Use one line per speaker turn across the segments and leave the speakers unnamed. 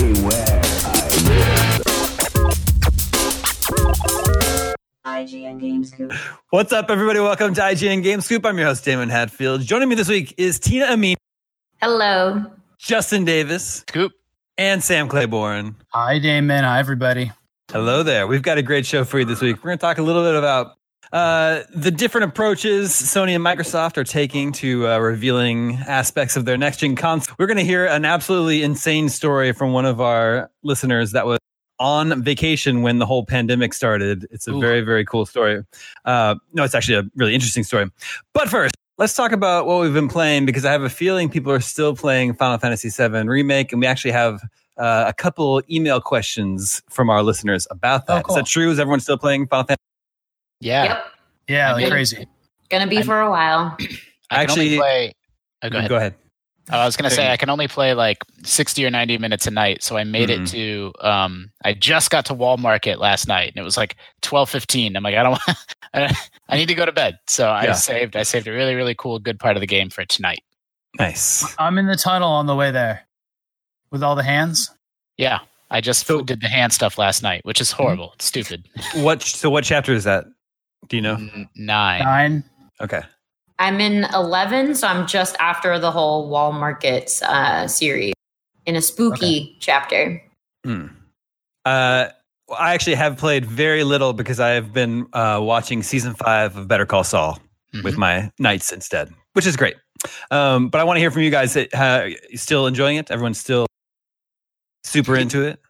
Beware, I
IGN Game Scoop.
What's up, everybody? Welcome to IGN Game Scoop. I'm your host, Damon Hatfield. Joining me this week is Tina Amin,
Hello.
Justin Davis,
Scoop.
and Sam Claiborne.
Hi, Damon. Hi, everybody.
Hello there. We've got a great show for you this week. We're going to talk a little bit about uh, the different approaches Sony and Microsoft are taking to uh, revealing aspects of their next gen console. We're going to hear an absolutely insane story from one of our listeners that was on vacation when the whole pandemic started. It's a
Ooh.
very, very cool story. Uh, no, it's actually a really interesting story. But first, let's talk about what we've been playing because I have a feeling people are still playing Final Fantasy VII Remake, and we actually have uh, a couple email questions from our listeners about that. Is
Oh, cool.
that true? Is everyone still playing Final Fantasy?
Yeah.
Yep.
Yeah, like crazy.
Gonna be
I'm-
for a while.
I can
Actually-
only play. Oh, go ahead.
Go ahead.
Oh, I was going to say I can only play like 60 or 90 minutes a night. So I made
Mhm.
it to, um, I just got to Wall Market last night and it was like 1215. I'm like, I don't want, I need to go to bed. So I saved, I saved a really, really cool, good part of the game for tonight.
Nice.
I'm in the tunnel on the way there with all the hands.
Yeah. I just
So-
did the hand stuff last night, which is horrible. It's stupid.
What? So, what chapter is that? Do you know?
Nine.
Nine.
Okay.
I'm in 11, so I'm just after the whole Wall Market uh, series in a spooky chapter.
Hmm. Uh, I actually have played very little because I have been uh, watching season five of Better Call Saul with
Mhm.
my nights instead, which is great. Um, but I want to hear from you guys. That, uh, you still enjoying it? Everyone's still super into it.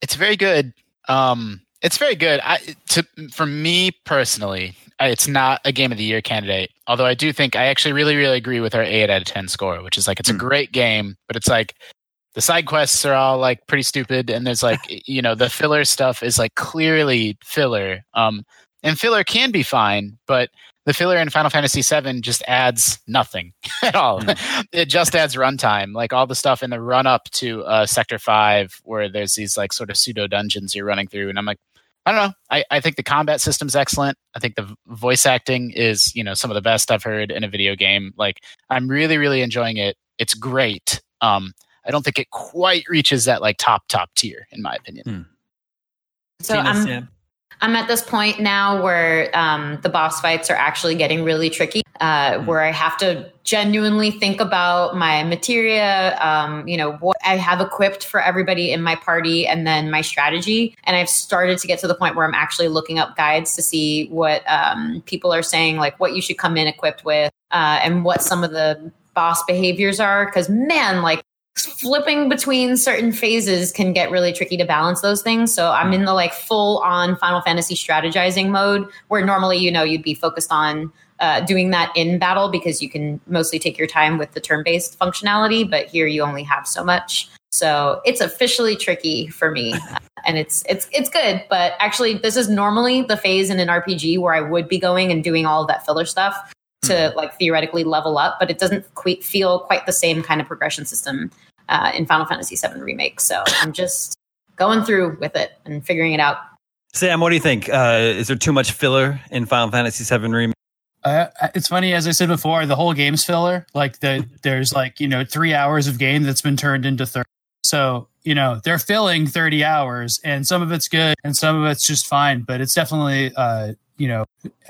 it's very good. Um, it's very good. I to for me personally, it's not a game of the year candidate. Although I do think I actually really really agree with our eight out of ten score, which is like it's a
Hmm.
great game, but it's like the side quests are all like pretty stupid, and there's like you know the filler stuff is like clearly filler. Um, and filler can be fine, but the filler in Final Fantasy VII just adds nothing at all. it just adds runtime, like all the stuff in the run up to uh, Sector Five, where there's these like sort of pseudo dungeons you're running through, and I'm like, I don't know. I, I think the combat system's excellent. I think the voice acting is you know some of the best I've heard in a video game. Like I'm really really enjoying it. It's great. Um, I don't think it quite reaches that like top top tier in my opinion.
So
Tina,
I'm
Sam?
I'm at this point now where um, the boss fights are actually getting really tricky, uh,
Hmm.
where I have to genuinely think about my materia, um, you know, what I have equipped for everybody in my party, and then my strategy. And I've started to get to the point where I'm actually looking up guides to see what um, people are saying, like what you should come in equipped with, uh, and what some of the boss behaviors are. Because man, like flipping between certain phases can get really tricky to balance those things. So I'm in the like full on Final Fantasy strategizing mode where normally, you know, you'd be focused on uh, doing that in battle because you can mostly take your time with the turn based functionality, but here you only have so much. So it's officially tricky for me, uh, and it's it's it's good. But actually, this is normally the phase in an RPG where I would be going and doing all of that filler stuff to like theoretically level up, but it doesn't quite feel quite the same kind of progression system uh, in Final Fantasy VII Remake. So I'm just going through with it and figuring it out.
Sam, what do you think? Uh, is there too much filler in Final Fantasy VII Remake?
Uh, it's funny, as I said before, the whole game's filler. Like the there's like you know three hours of game that's been turned into thirty. So you know they're filling thirty hours, and some of it's good, and some of it's just fine. But it's definitely uh, you know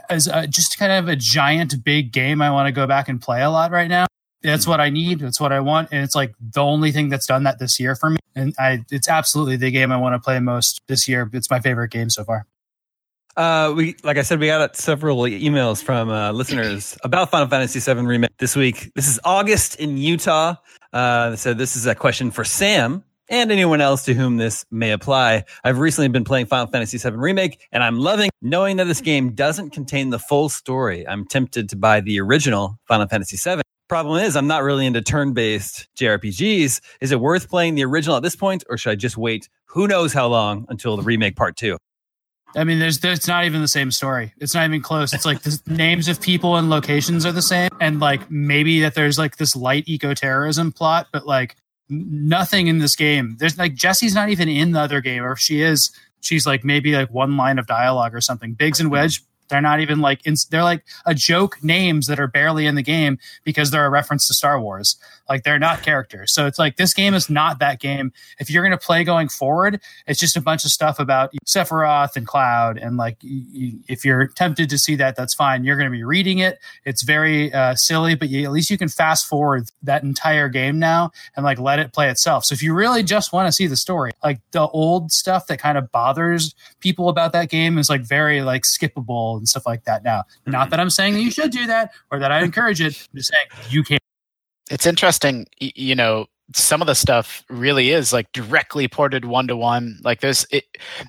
as a, just kind of a giant big game. I want to go back and play a lot right now. That's what I need. That's what I want, and it's like the only thing that's done that this year for me. And I, it's absolutely the game I want to play most this year. It's my favorite game so far.
Uh, we, like I said, we got several emails from uh, listeners about Final Fantasy VII Remake this week. This is August in Utah. Uh, so this is a question for Sam and anyone else to whom this may apply. I've recently been playing Final Fantasy VII Remake, and I'm loving knowing that this game doesn't contain the full story. I'm tempted to buy the original Final Fantasy VII. Problem is, I'm not really into turn-based JRPGs. Is it worth playing the original at this point, or should I just wait? Who knows how long until the remake part two?
I mean, there's, there's not even the same story. It's not even close. It's like the names of people and locations are the same, and like maybe that there's like this light eco terrorism plot, but like nothing in this game. There's like Jesse's not even in the other game, or if she is, she's like maybe like one line of dialogue or something. Biggs and Wedge They're not even like in, they're like a joke names that are barely in the game because they're a reference to Star Wars. Like they're not characters. So it's like this game is not that game. If you're going to play going forward, it's just a bunch of stuff about Sephiroth and Cloud. And like, you, if you're tempted to see that, that's fine. You're going to be reading it. It's very uh, silly, but you, at least you can fast forward that entire game now and like let it play itself. So if you really just want to see the story, like the old stuff that kind of bothers people about that game is like very like skippable and stuff like that now. Not that I'm saying that you should do that or that I encourage it. I'm just saying you can't.
It's interesting, you know, some of the stuff really is like directly ported one to one. Like there's it,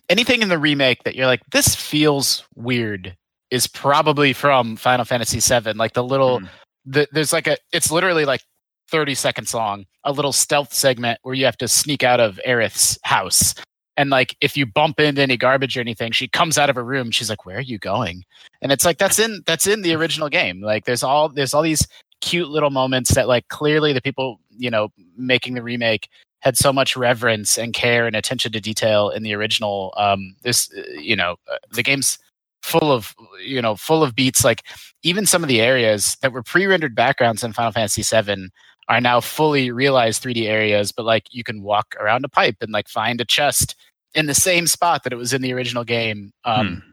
anything in the remake that you're like, this feels weird is probably from Final Fantasy VII. Like the little,
Mm.
the, there's like a, it's literally like 30 seconds long, a little stealth segment where you have to sneak out of Aerith's house. And like, if you bump into any garbage or anything, she comes out of a room. She's like, "Where are you going?" And it's like that's in that's in the original game. Like, there's all there's all these cute little moments that like clearly the people you know making the remake had so much reverence and care and attention to detail in the original. Um, this uh, you know uh, the game's full of you know full of beats. Like even some of the areas that were pre-rendered backgrounds in Final Fantasy VII are now fully realized 3D areas, but like you can walk around a pipe and like find a chest in the same spot that it was in the original game. Um,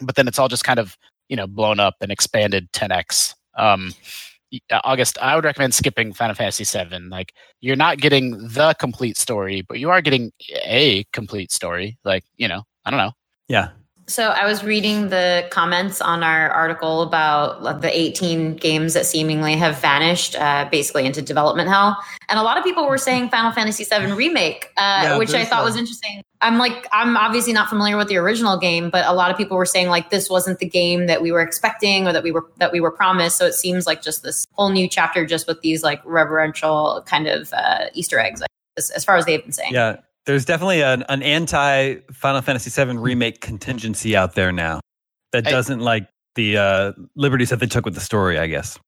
But then it's all just kind of you know blown up and expanded 10x. Um, uh, August, I would recommend skipping Final Fantasy VII. Like you're not getting the complete story, but you are getting a complete story. Like you know, I don't know.
Yeah.
So I was reading the comments on our article about the 18 games that seemingly have vanished, uh, basically into development hell, and a lot of people were saying Final Fantasy VII remake, uh,
Yeah,
which I thought was interesting. I'm like, I'm obviously not familiar with the original game, but a lot of people were saying like this wasn't the game that we were expecting or that we were that we were promised. So it seems like just this whole new chapter, just with these like reverential kind of uh, Easter eggs, as, as far as they've been saying.
Yeah. There's definitely an, an anti Final Fantasy VII remake contingency out there now that
I-
doesn't like the uh, liberties that they took with the story, I guess.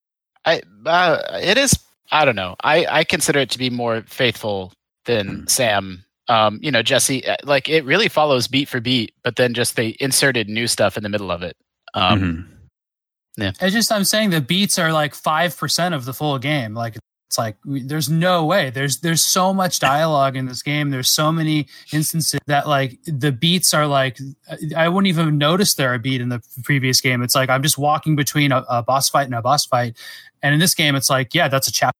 I uh, it is. I don't know. I I consider it to be more faithful than Sam. Um, you know, Jesse. uh, Like it really follows beat for beat, but then just they inserted new stuff in the middle of it. Um,
Mhm.
It's just I'm saying the beats are like five percent of the full game. Like it's like there's no way. There's there's so much dialogue in this game. There's so many instances that like the beats are like I wouldn't even notice there a beat in the previous game. It's like I'm just walking between a, a boss fight and a boss fight, and in this game it's like yeah, that's a chapter.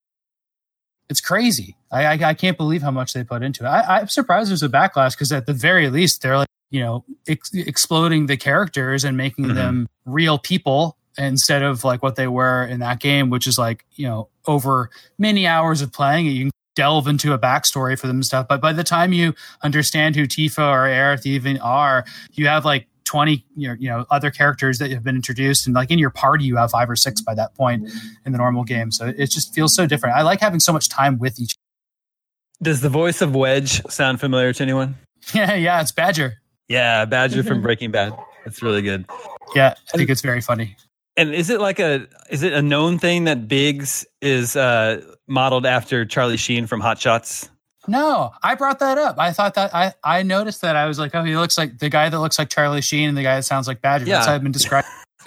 It's crazy. I, I I can't believe how much they put into it. I, I'm surprised there's a backlash because at the very least they're like you know ex- exploding the characters and making
Mhm.
them real people instead of like what they were in that game, which is like you know over many hours of playing it, you can delve into a backstory for them and stuff. But by the time you understand who Tifa or Aerith even are, you have like 20 you know, you know other characters that have been introduced and like in your party you have five or six by that point in the normal game so it just feels so different i like having so much time with each
Does the voice of Wedge sound familiar to anyone?
yeah yeah it's badger
Yeah, Badger from Breaking Bad. That's really good.
yeah i think it's very funny
And is it like a is it a known thing that Biggs is uh, modeled after Charlie Sheen from Hot Shots?
no i brought that up i thought that i i noticed that i was like oh he looks like the guy that looks like charlie sheen and the guy that sounds like badger that's
Yeah.
how i've been described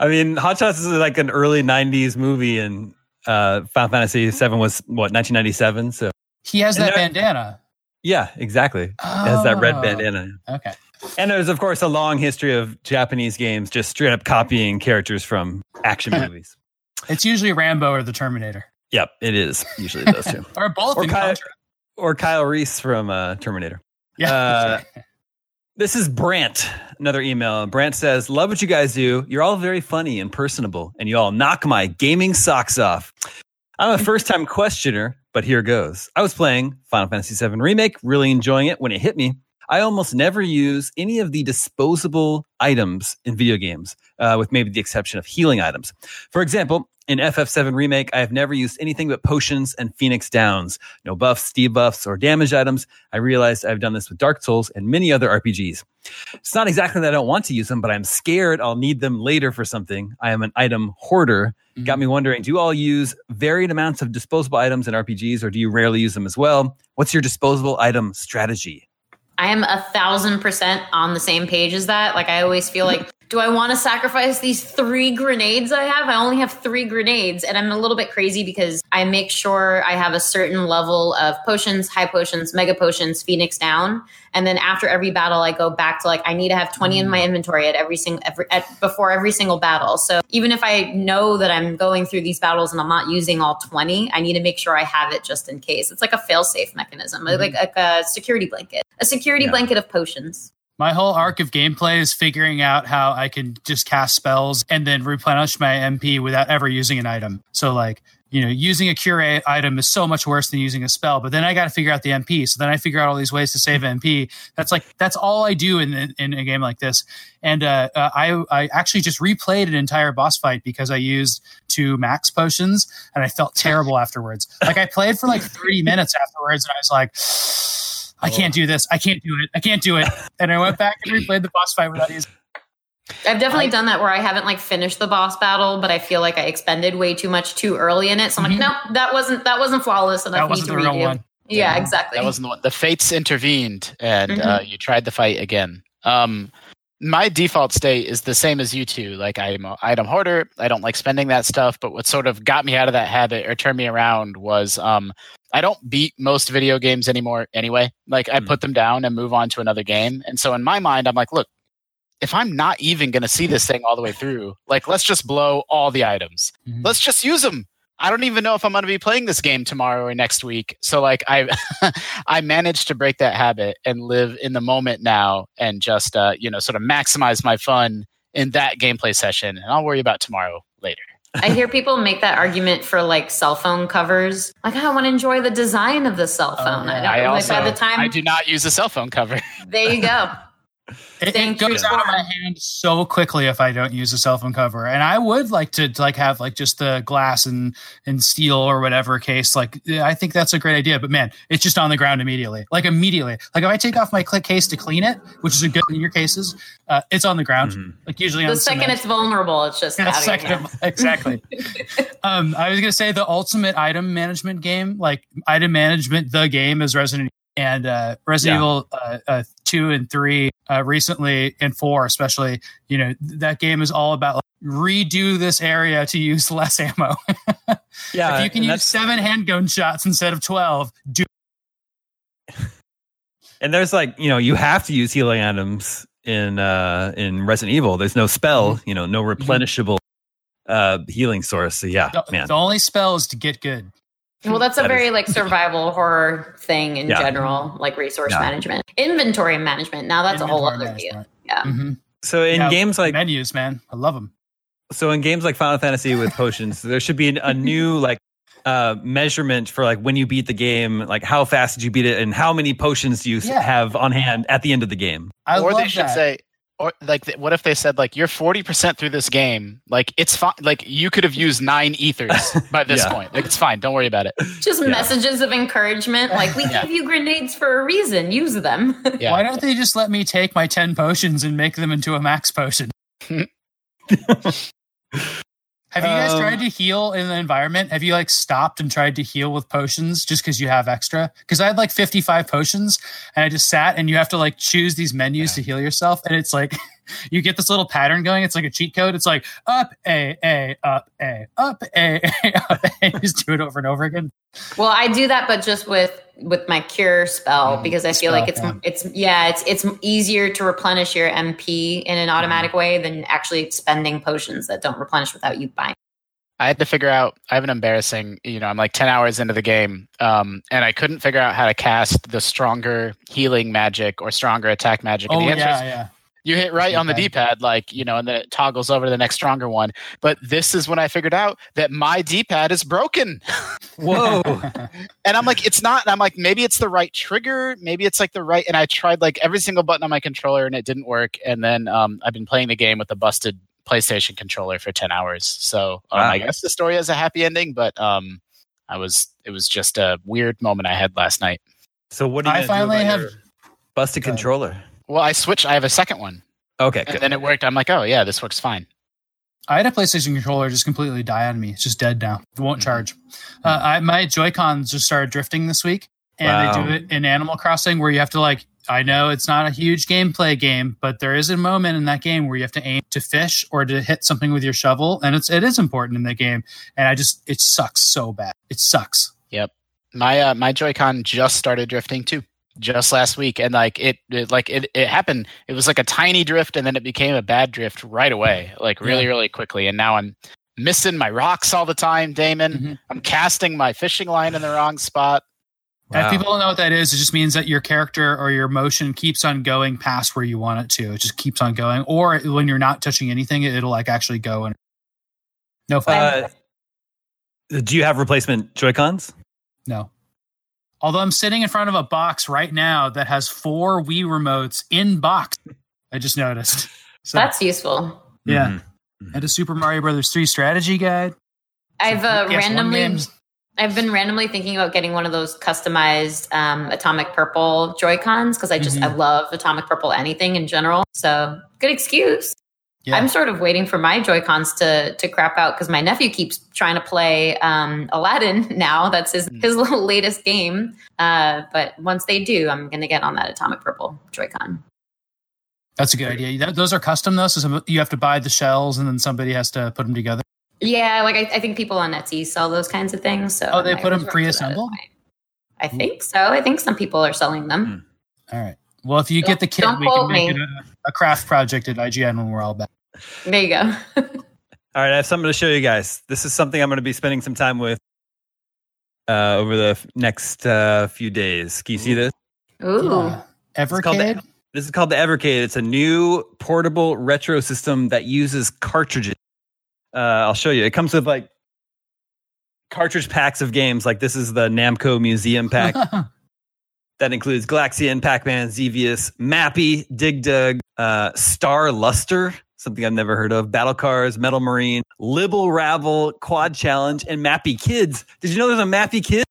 I mean, Hot Shots is like an early '90s movie, and uh, Final Fantasy VII was what 1997. So
he has
And
that
there-
bandana
yeah, exactly. It has that red
Oh.
bandana.
okay
And there's of course a long history of Japanese games just straight up copying characters from action movies.
it's usually rambo or the terminator
Yep, it is usually those two.
or both
Or Kyle- Or Kyle Reese from uh, Terminator.
yeah
uh,
right.
This is Brant. Another email. Brant says, Love what you guys do. You're all very funny and personable, and you all knock my gaming socks off. I'm a first time questioner, but here goes. I was playing Final Fantasy VII Remake, really enjoying it when it hit me. I almost never use any of the disposable items in video games, uh, with maybe the exception of healing items. For example, in FF7 Remake, I have never used anything but potions and Phoenix Downs. No buffs, debuffs, or damage items. I realized I've done this with Dark Souls and many other RPGs. It's not exactly that I don't want to use them, but I'm scared I'll need them later for something. I am an item hoarder. Got me wondering, do you all use varied amounts of disposable items in RPGs or do you rarely use them as well? What's your disposable item strategy?
I am a thousand percent on the same page as that. Like I always feel like do I want to sacrifice these three grenades I have? I only have three grenades, and I'm a little bit crazy because I make sure I have a certain level of potions, high potions, mega potions, phoenix down, and then after every battle, I go back to like I need to have 20 in my mm. inventory at every single every, at, before every single battle. So even if I know that I'm going through these battles and I'm not using all 20, I need to make sure I have it just in case. It's like a fail-safe mechanism, mm-hmm. like, like a security blanket, a security
Yeah.
blanket of potions.
My whole arc of gameplay is figuring out how I can just cast spells and then replenish my MP without ever using an item. So, like, you know, using a cure item is so much worse than using a spell. But then I got to figure out the MP. So then I figure out all these ways to save MP. That's like that's all I do in in, in a game like this. And uh, uh, I I actually just replayed an entire boss fight because I used two max potions and I felt terrible afterwards. Like I played for like thirty minutes afterwards, and I was like. I can't do this. I can't do it. I can't do it. And I went back and replayed the boss fight without using.
I've definitely
I-
done that where I haven't like finished the boss battle, but I feel like I expended way too much too early in it. So I'm like, no, that wasn't that wasn't flawless enough.
That wasn't
to
the real one.
Yeah,
Yeah,
exactly.
That wasn't the one. The fates intervened, and
Mm-hmm.
uh, you tried the fight again. Um, my default state is the same as you two. Like I'm an item hoarder. I don't like spending that stuff. But what sort of got me out of that habit or turned me around was um, I don't beat most video games anymore. Anyway, like I
Hmm.
put them down and move on to another game. And so in my mind, I'm like, look. If I'm not even going to see this thing all the way through, like let's just blow all the items.
Mhm.
Let's just use them. I don't even know if I'm going to be playing this game tomorrow or next week. So like I I managed to break that habit and live in the moment now and just uh, you know sort of maximize my fun in that gameplay session and I'll worry about tomorrow later.
I hear people make that argument for like cell phone covers. Like, I want to enjoy the design of the cell
Oh,
phone.
yeah.
I don't
I
like
also
by the time
I do not use a cell phone cover.
there you go.
It, it goes out of my hand so quickly if I don't use a cell phone cover. And I would like to, to like have like just the glass and and steel or whatever case. Like I think that's a great idea. But man, it's just on the ground immediately. Like immediately. Like if I take off my click case to clean it, which is a good in your cases, uh, it's on the ground.
Mhm.
Like usually
The
on
second
cement.
it's vulnerable, it's just
Yeah,
out of your
second- exactly. um, I was gonna say the ultimate item management game, like item management, the game is Resident Evil. and uh, Resident
Yeah.
Evil uh, uh, two and three uh, recently, and four especially. You know that game is all about like, redo this area to use less ammo.
Yeah,
if you can use seven handgun shots instead of twelve, do
And there's like, you know, you have to use healing items in uh in Resident Evil. There's no spell,
Mm-hmm.
you know, no replenishable uh healing source. So yeah,
the,
man.
the only spell is to get good.
Well, that's a
That
very
is-
like survival horror thing in
Yeah.
general, like resource
Yeah.
management, inventory management. Now that's a whole other view.
management.
Yeah.
Mhm.
So in
Yeah,
games like
menus, man, I love them.
so in games like Final Fantasy with potions, there should be an, a new like uh measurement for like when you beat the game, like how fast did you beat it and how many potions do you
Yeah.
have on hand at the end of the game.
I
or
love
they should
that.
say or like th- what if they said like you're 40% through this game like it's fine like you could have used nine ethers by this
Yeah.
point like it's fine don't worry about it
Just
Yeah.
messages of encouragement, like we
Yeah.
give you grenades for a reason. Use them.
yeah
Why don't they just let me take my 10 potions and make them into a max potion? Have you guys
Um,
tried to heal in the environment? Have you like stopped and tried to heal with potions just because you have extra? Because I had like 55 potions and I just sat and you have to like choose these menus to heal yourself. And it's like you get this little pattern going. It's like a cheat code. It's like up, A, A, up, A, up, A, A, up, A. Just do it over and over again.
well, I do that, but just with with my cure spell
Mm,
because I feel
spell,
like it's
yeah.
it's yeah, it's it's easier to replenish your MP in an automatic way than actually spending potions that don't replenish without you buying.
I had to figure out. I have an embarrassing. You know, I'm like ten hours into the game, um, and I couldn't figure out how to cast the stronger healing magic or stronger attack magic. And
Oh,
the answer
yeah,
is
yeah.
You hit right on the D-pad, like you know, and then it toggles over to the next stronger one. But this is when I figured out that my D-pad is broken,
Whoa.
and I'm like, it's not. And I'm like, maybe it's the right trigger, maybe it's like the right. And I tried like every single button on my controller, and it didn't work. And then um, I've been playing the game with a busted PlayStation controller for ten hours. So um,
Wow.
I guess the story has a happy ending, but um, I was it was just a weird moment I had last night.
so what do you
I finally have.
busted
Go ahead.
controller?
Well, I switched. I have a second one,
Okay,
and
good.
then it worked. I'm like, oh yeah, this works fine.
I had a PlayStation controller just completely die on me. It's just dead now. It won't
Mhm.
charge. Uh, I, my Joy Cons just started drifting this week, and they do it in Animal Crossing where you have to like I know it's not a huge gameplay game, but there is a moment in that game where you have to aim to fish or to hit something with your shovel, and it's it is important in the game. And I just it sucks so bad. It sucks.
Yep. My uh, my Joy-Con just started drifting too, just last week, and like it, it like it, it happened. It was like a tiny drift, and then it became a bad drift right away, like really,
Yeah.
really quickly. And now I'm missing my rocks all the time, Damon.
Mhm.
I'm casting my fishing line in the wrong spot.
Wow.
if people don't know what that is, it just means that your character or your motion keeps on going past where you want it to. It just keeps on going. Or when you're not touching anything, it'll like actually go and no fun.
Uh, do you have replacement Joy Cons?
no. Although I'm sitting in front of a box right now that has four Wii remotes in box. I just noticed. So
That's useful.
yeah.
Mhm.
And a Super Mario Brothers 3 strategy guide.
I've uh, randomly. I've been randomly thinking about getting one of those customized um, Atomic Purple Joy Cons because I just
Mhm.
I love Atomic Purple anything in general. So good excuse.
Yeah.
I'm sort of waiting for my Joy Cons to to crap out because my nephew keeps trying to play um, Aladdin now. That's his
Mm.
his little latest game. Uh, but once they do, I'm gonna get on that Atomic Purple Joy Con.
That's a good idea. That, those are custom though, so some, you have to buy the shells and then somebody has to put them together.
Yeah, like I, I think people on Etsy sell those kinds of things. So
Oh, they
I
put 'em
resort to that at
pre-assembled?
I think so. I think some people are selling them.
All right. Well, if you get the kit,
Don't
we can make
me.
it a, a craft project at IGN when we're all back.
There you go.
All right, I have something to show you guys. This is something I'm going to be spending some time with uh, over the f- next uh, few days. Can you see this?
Ooh.
Yeah.
called the-
Evercade?
This is called the Evercade. It's a new portable retro system that uses cartridges. Uh, I'll show you. It comes with like cartridge packs of games. Like this is the Namco Museum pack that includes Galaxian, Pac-Man, Xevious, Mappy, Dig Dug, uh, Star Luster, something I've never heard of, Battle Cars, Metal Marine, Libble Rabble, Quad Challenge, and Mappy Kids. Did you know there's a Mappy Kid?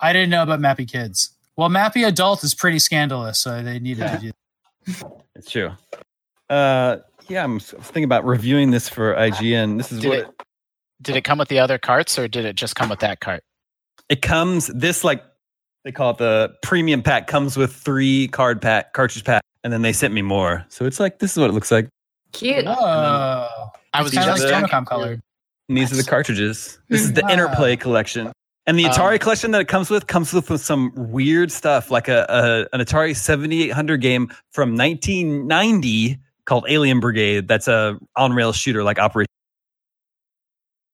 I didn't know about Mappy Kids. Well, Mappy Adult is pretty scandalous, so they needed to do
It's true. Uh, yeah, I'm thinking about reviewing this for IGN. This is
Did
what
it, did it come with the other carts or did it just come with that cart?
it comes this like they call it the premium pack comes with three card pack cartridge pack and then they sent me more so it's like this is what it looks like
Cute.
Oh.
I was
Kind of
just
like
checking.
Famicom colored.
and these are the cartridges this is the
Wow.
interplay collection and the
Um,
atari collection that it comes with comes with, with some weird stuff like a, a an atari 7800 game from 1990 called alien brigade that's a on-rail shooter like operation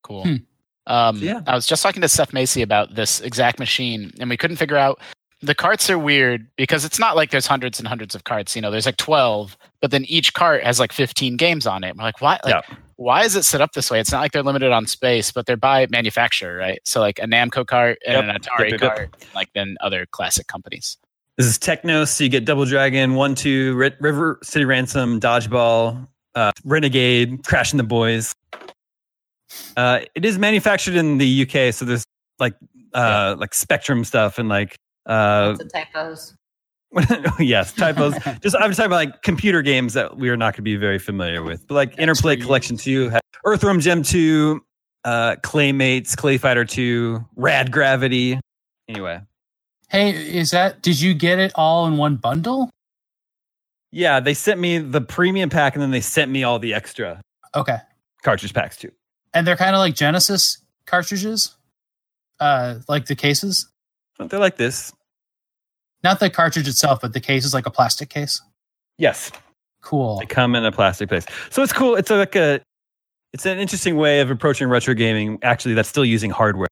Cool.
Hmm.
Um,
yeah.
I was just talking to Seth Macy about this exact machine, and we couldn't figure out. The carts are weird because it's not like there's hundreds and hundreds of carts. You know, there's like 12, but then each cart has like 15 games on it. We're like, why? Like, why is it set up this way? It's not like they're limited on space, but they're by manufacturer, right? So like a Namco cart and
Yep.
an Atari
Yep, yep,
cart, like then other classic companies.
This is Technos. So you get Double Dragon, One Two, Ri- River City Ransom, Dodgeball, uh, Renegade, Crash 'n the Boys. Uh, it is manufactured in the UK, so there's like uh, like Spectrum stuff and like uh,
Lots of typos.
yes typos. Just I'm talking about like computer games that we are not going to be very familiar with, but like Interplay
sweet.
Collection Two, Earthworm Jim Two, uh, Claymates, Clay Fighter Two, Rad Gravity. Anyway,
Hey, is that did you get it all in one bundle?
Yeah, they sent me the premium pack and then they sent me all the extra
Okay.
cartridge packs too.
And they're kind of like Genesis cartridges. Uh like the cases.
But They're like this.
Not the cartridge itself, but the case is like a plastic case.
Yes,
Cool.
they come in a plastic case. So it's cool. It's like a it's an interesting way of approaching retro gaming actually that's still using hardware.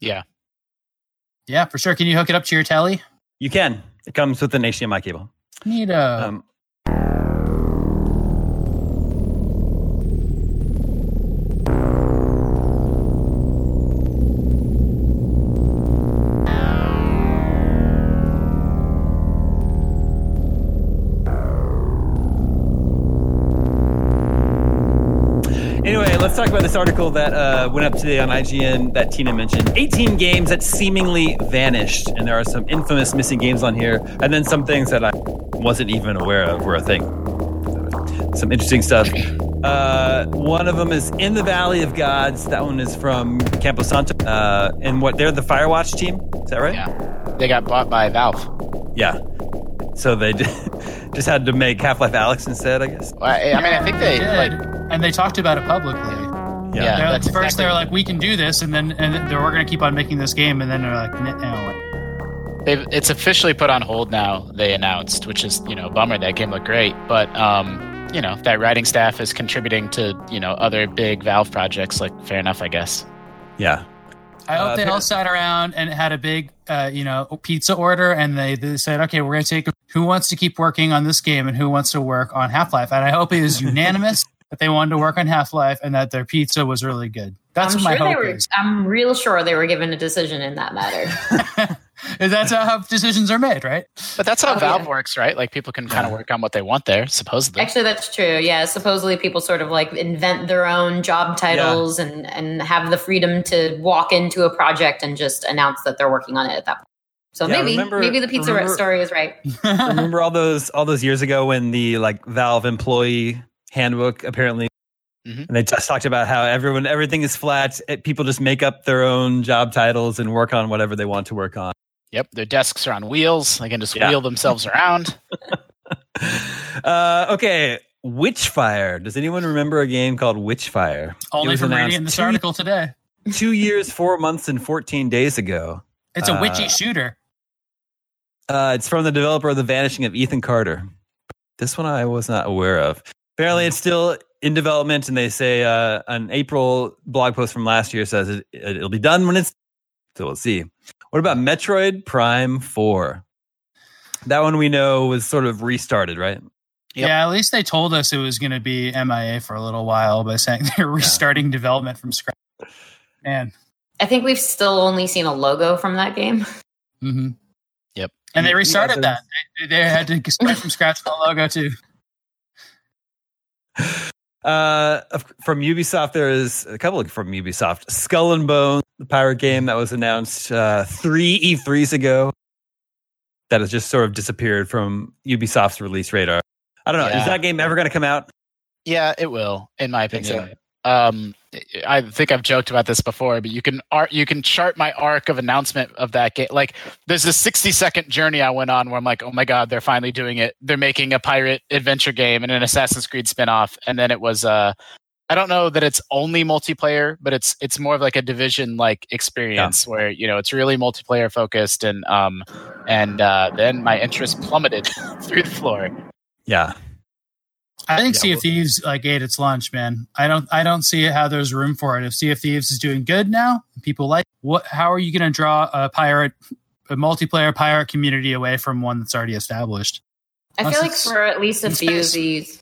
Yeah.
Yeah, for sure. Can you hook it up to your telly?
You can. It comes with an HDMI cable.
Neato.
Um, talk about this article that uh, went up today on IGN that Tina mentioned. 18 games that seemingly vanished, and there are some infamous missing games on here, and then some things that I wasn't even aware of were a thing. Some interesting stuff. Uh, one of them is In the Valley of Gods. That one is from Campo Santo, uh, and what they're the Firewatch team. Is that right?
Yeah. They got bought by Valve.
Yeah. so they just had to make Half Life Alyx instead, I guess.
Well, I, I mean, I think they
They
like
did, and they talked about it publicly.
Yeah,
They're-
that's
first,
exactly-
they were like, "We can do this," and then and then we're going to keep on making this game, and then they're like, "No." no.
they've it's officially put on hold now. They announced, which is you know a bummer. That game looked great, but um, you know that writing staff is contributing to you know other big Valve projects. Like fair enough, I guess.
Yeah.
I hope
Uh,
they all sat around and had a big, uh, you know, pizza order, and they, they said, "Okay, we're going to take who wants to keep working on this game and who wants to work on Half Life." And I hope it is unanimous that they wanted to work on Half Life and that their pizza was really good. That's
I'm
what my
sure they
hope
were.
is.
I'm real sure they were given a decision in that matter.
That's how decisions are made, right?
But that's how
Oh,
Valve
yeah.
works, right? Like people can kind of work on what they want there, supposedly.
Actually, that's true. Yeah, supposedly people sort of like invent their own job titles and and have the freedom to walk into a project and just announce that they're working on it at that point. So
Yeah,
maybe
remember-
maybe the pizza
remember-
story is right.
Remember all those all those years ago when the like Valve employee handbook apparently
Mhm.
and they just talked about how everyone everything is flat. People just make up their own job titles and work on whatever they want to work on.
Yep, their desks are on wheels. They can just
Yeah.
wheel themselves around.
Uh, okay, Witchfire. Does anyone remember a game called Witchfire? It
Only from reading this
two-
article today.
Two years, four months, and fourteen days ago.
It's a
Uh,
witchy shooter.
Uh, it's from the developer of The Vanishing of Ethan Carter. This one I was not aware of. Apparently, it's still in development, and they say uh, an April blog post from last year says it, it'll be done when it's. So we'll see. What about Metroid Prime Four? That one we know was sort of restarted, right?
Yep.
Yeah, at least they told us it was going to be MIA for a little while by saying they're restarting development from scratch. Man,
I think we've still only seen a logo from that game.
hmm
Yep.
And they restarted
there's-
that. They, they had to start from scratch with the logo too.
Uh, from Ubisoft, there is a couple from Ubisoft. Skull and Bone, the pirate game that was announced uh, three E3s ago, that has just sort of disappeared from Ubisoft's release radar. I don't know.
Yeah.
Is that game ever going to come out?
Yeah, it will, in my opinion. Um, I think I've joked about this before, but you can art, you can chart my arc of announcement of that game. Like, there's a 60 second journey I went on where I'm like, oh my god, they're finally doing it. They're making a pirate adventure game and an Assassin's Creed spinoff, and then it was uh, I don't know that it's only multiplayer, but it's it's more of like a division like experience where you know it's really multiplayer focused, and um, and uh, then my interest plummeted through the floor.
Yeah.
I think
Yeah,
Sea of
well-
Thieves like ate its lunch, man. I don't I don't see how there's room for it. If Sea of Thieves is doing good now, people like what how are you going to draw a pirate a multiplayer pirate community away from one that's already established?
I
Unless
feel like for at least a
it's
few of these,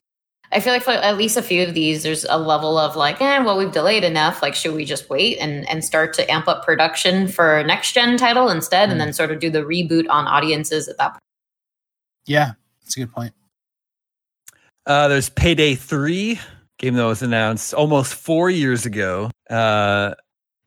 I feel like for at least a few of these, there's a level of like, eh, well, we've delayed enough. Like, should we just wait and and start to amp up production for next gen title instead,
Mm.
and then sort of do the reboot on audiences at that point?
Yeah, that's a good point.
Uh, there's Payday 3, game that was announced almost four years ago. Uh,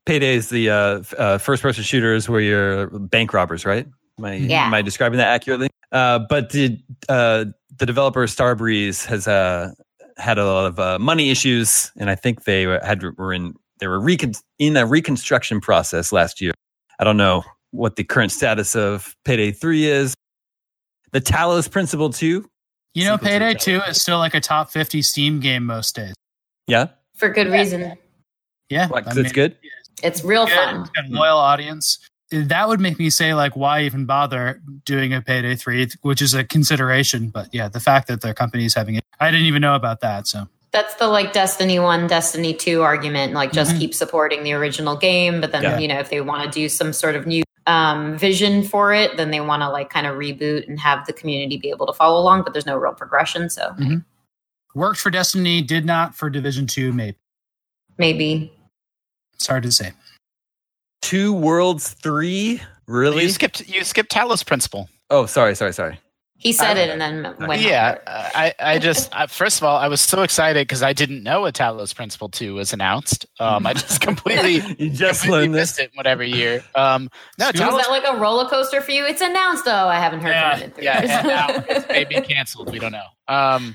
Payday is the uh, uh, first person shooters where you're bank robbers, right? Am I,
Yeah.
am I describing that accurately? Uh, but the, uh, the developer Starbreeze has uh, had a lot of uh, money issues, and I think they had were in they were recon- in a reconstruction process last year. I don't know what the current status of Payday 3 is. The Talos Principle 2,
You know, Payday Two
Talos.
is still like a top fifty Steam game most days.
yeah,
For good
Yeah.
reason.
Yeah,
like,
I
'cause it's good.
It's real
good.
fun.
It's got a loyal audience. That would make me say like, why even bother doing a Payday Three, which is a consideration. But yeah, the fact that their company is having it, I didn't even know about that. So
That's the like Destiny 1, Destiny 2 argument. Like, just
Mhm.
keep supporting the original game. But then,
Yeah.
you know, if they want to do some sort of new um, vision for it, then they want to like kind of reboot and have the community be able to follow along. But there's no real progression. So
worked for Destiny, did not for Division Two. Maybe
maybe.
it's hard to say.
Two Worlds 3? Really?
You skipped you skipped Talos Principle.
oh, sorry, sorry, sorry.
He said
I-
it and then went.
yeah, uh, I, I just I, first of all I was so excited because I didn't know a Talos Principle two was announced. Um, I just completely
You just
completely missed
this.
it whatever year. Um, no,
Was
Was that like a roller coaster for you? It's announced though. I haven't heard
Yeah,
from it. in three
Yeah,
years.
and now it's maybe canceled. We don't know. Um,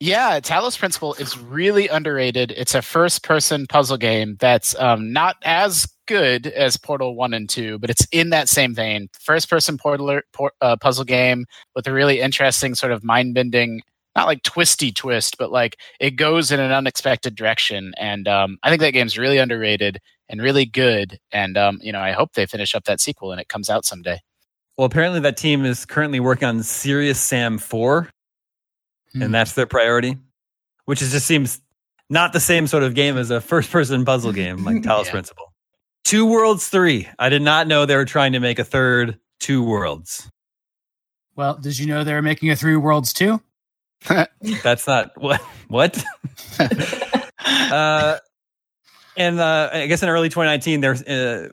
Yeah, Talos Principle is really underrated. It's a first-person puzzle game that's um, not as good as Portal One and Two, but it's in that same vein. First-person portal por- uh, puzzle game with a really interesting sort of mind-bending, not like twisty twist, but like it goes in an unexpected direction. And um, I think that game's really underrated and really good. And um, you know, I hope they finish up that sequel and it comes out someday.
Well, apparently that team is currently working on Serious Sam 4,
Hmm.
and that's their priority, which is just seems not the same sort of game as a first person puzzle game like Talos
Yeah.
Principle. Two Worlds 3. I did not know they were trying to make a third Two Worlds.
Well, did you know they're making a Three Worlds 2?
That's not what what? uh and uh, I guess in early 2019, there's uh,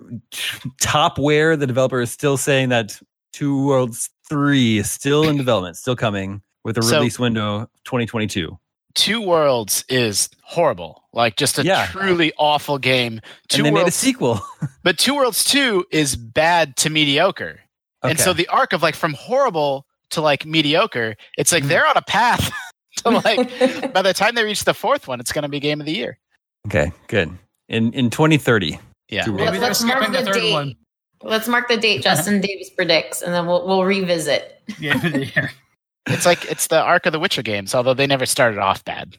Topware, the developer, is still saying that Two Worlds 3 is still in development, still coming with a
So-
release window 2022.
Two Worlds is horrible, like just a
Yeah.
truly awful game. Two
and they made a sequel.
but Two Worlds Two is bad to mediocre. And so the arc of like from horrible to like mediocre, it's like
Mhm.
they're on a path to like by the time they reach the fourth one, it's going to be game of the year.
okay, good. In in 2030.
Yeah.
Two Worlds.
Maybe they're
Let's mark
skipping the
the
third
date.
one.
Let's mark the date Justin Davis predicts, and then we'll we'll revisit.
Yeah, yeah.
It's like it's the arc of the Witcher games, although they never started off bad.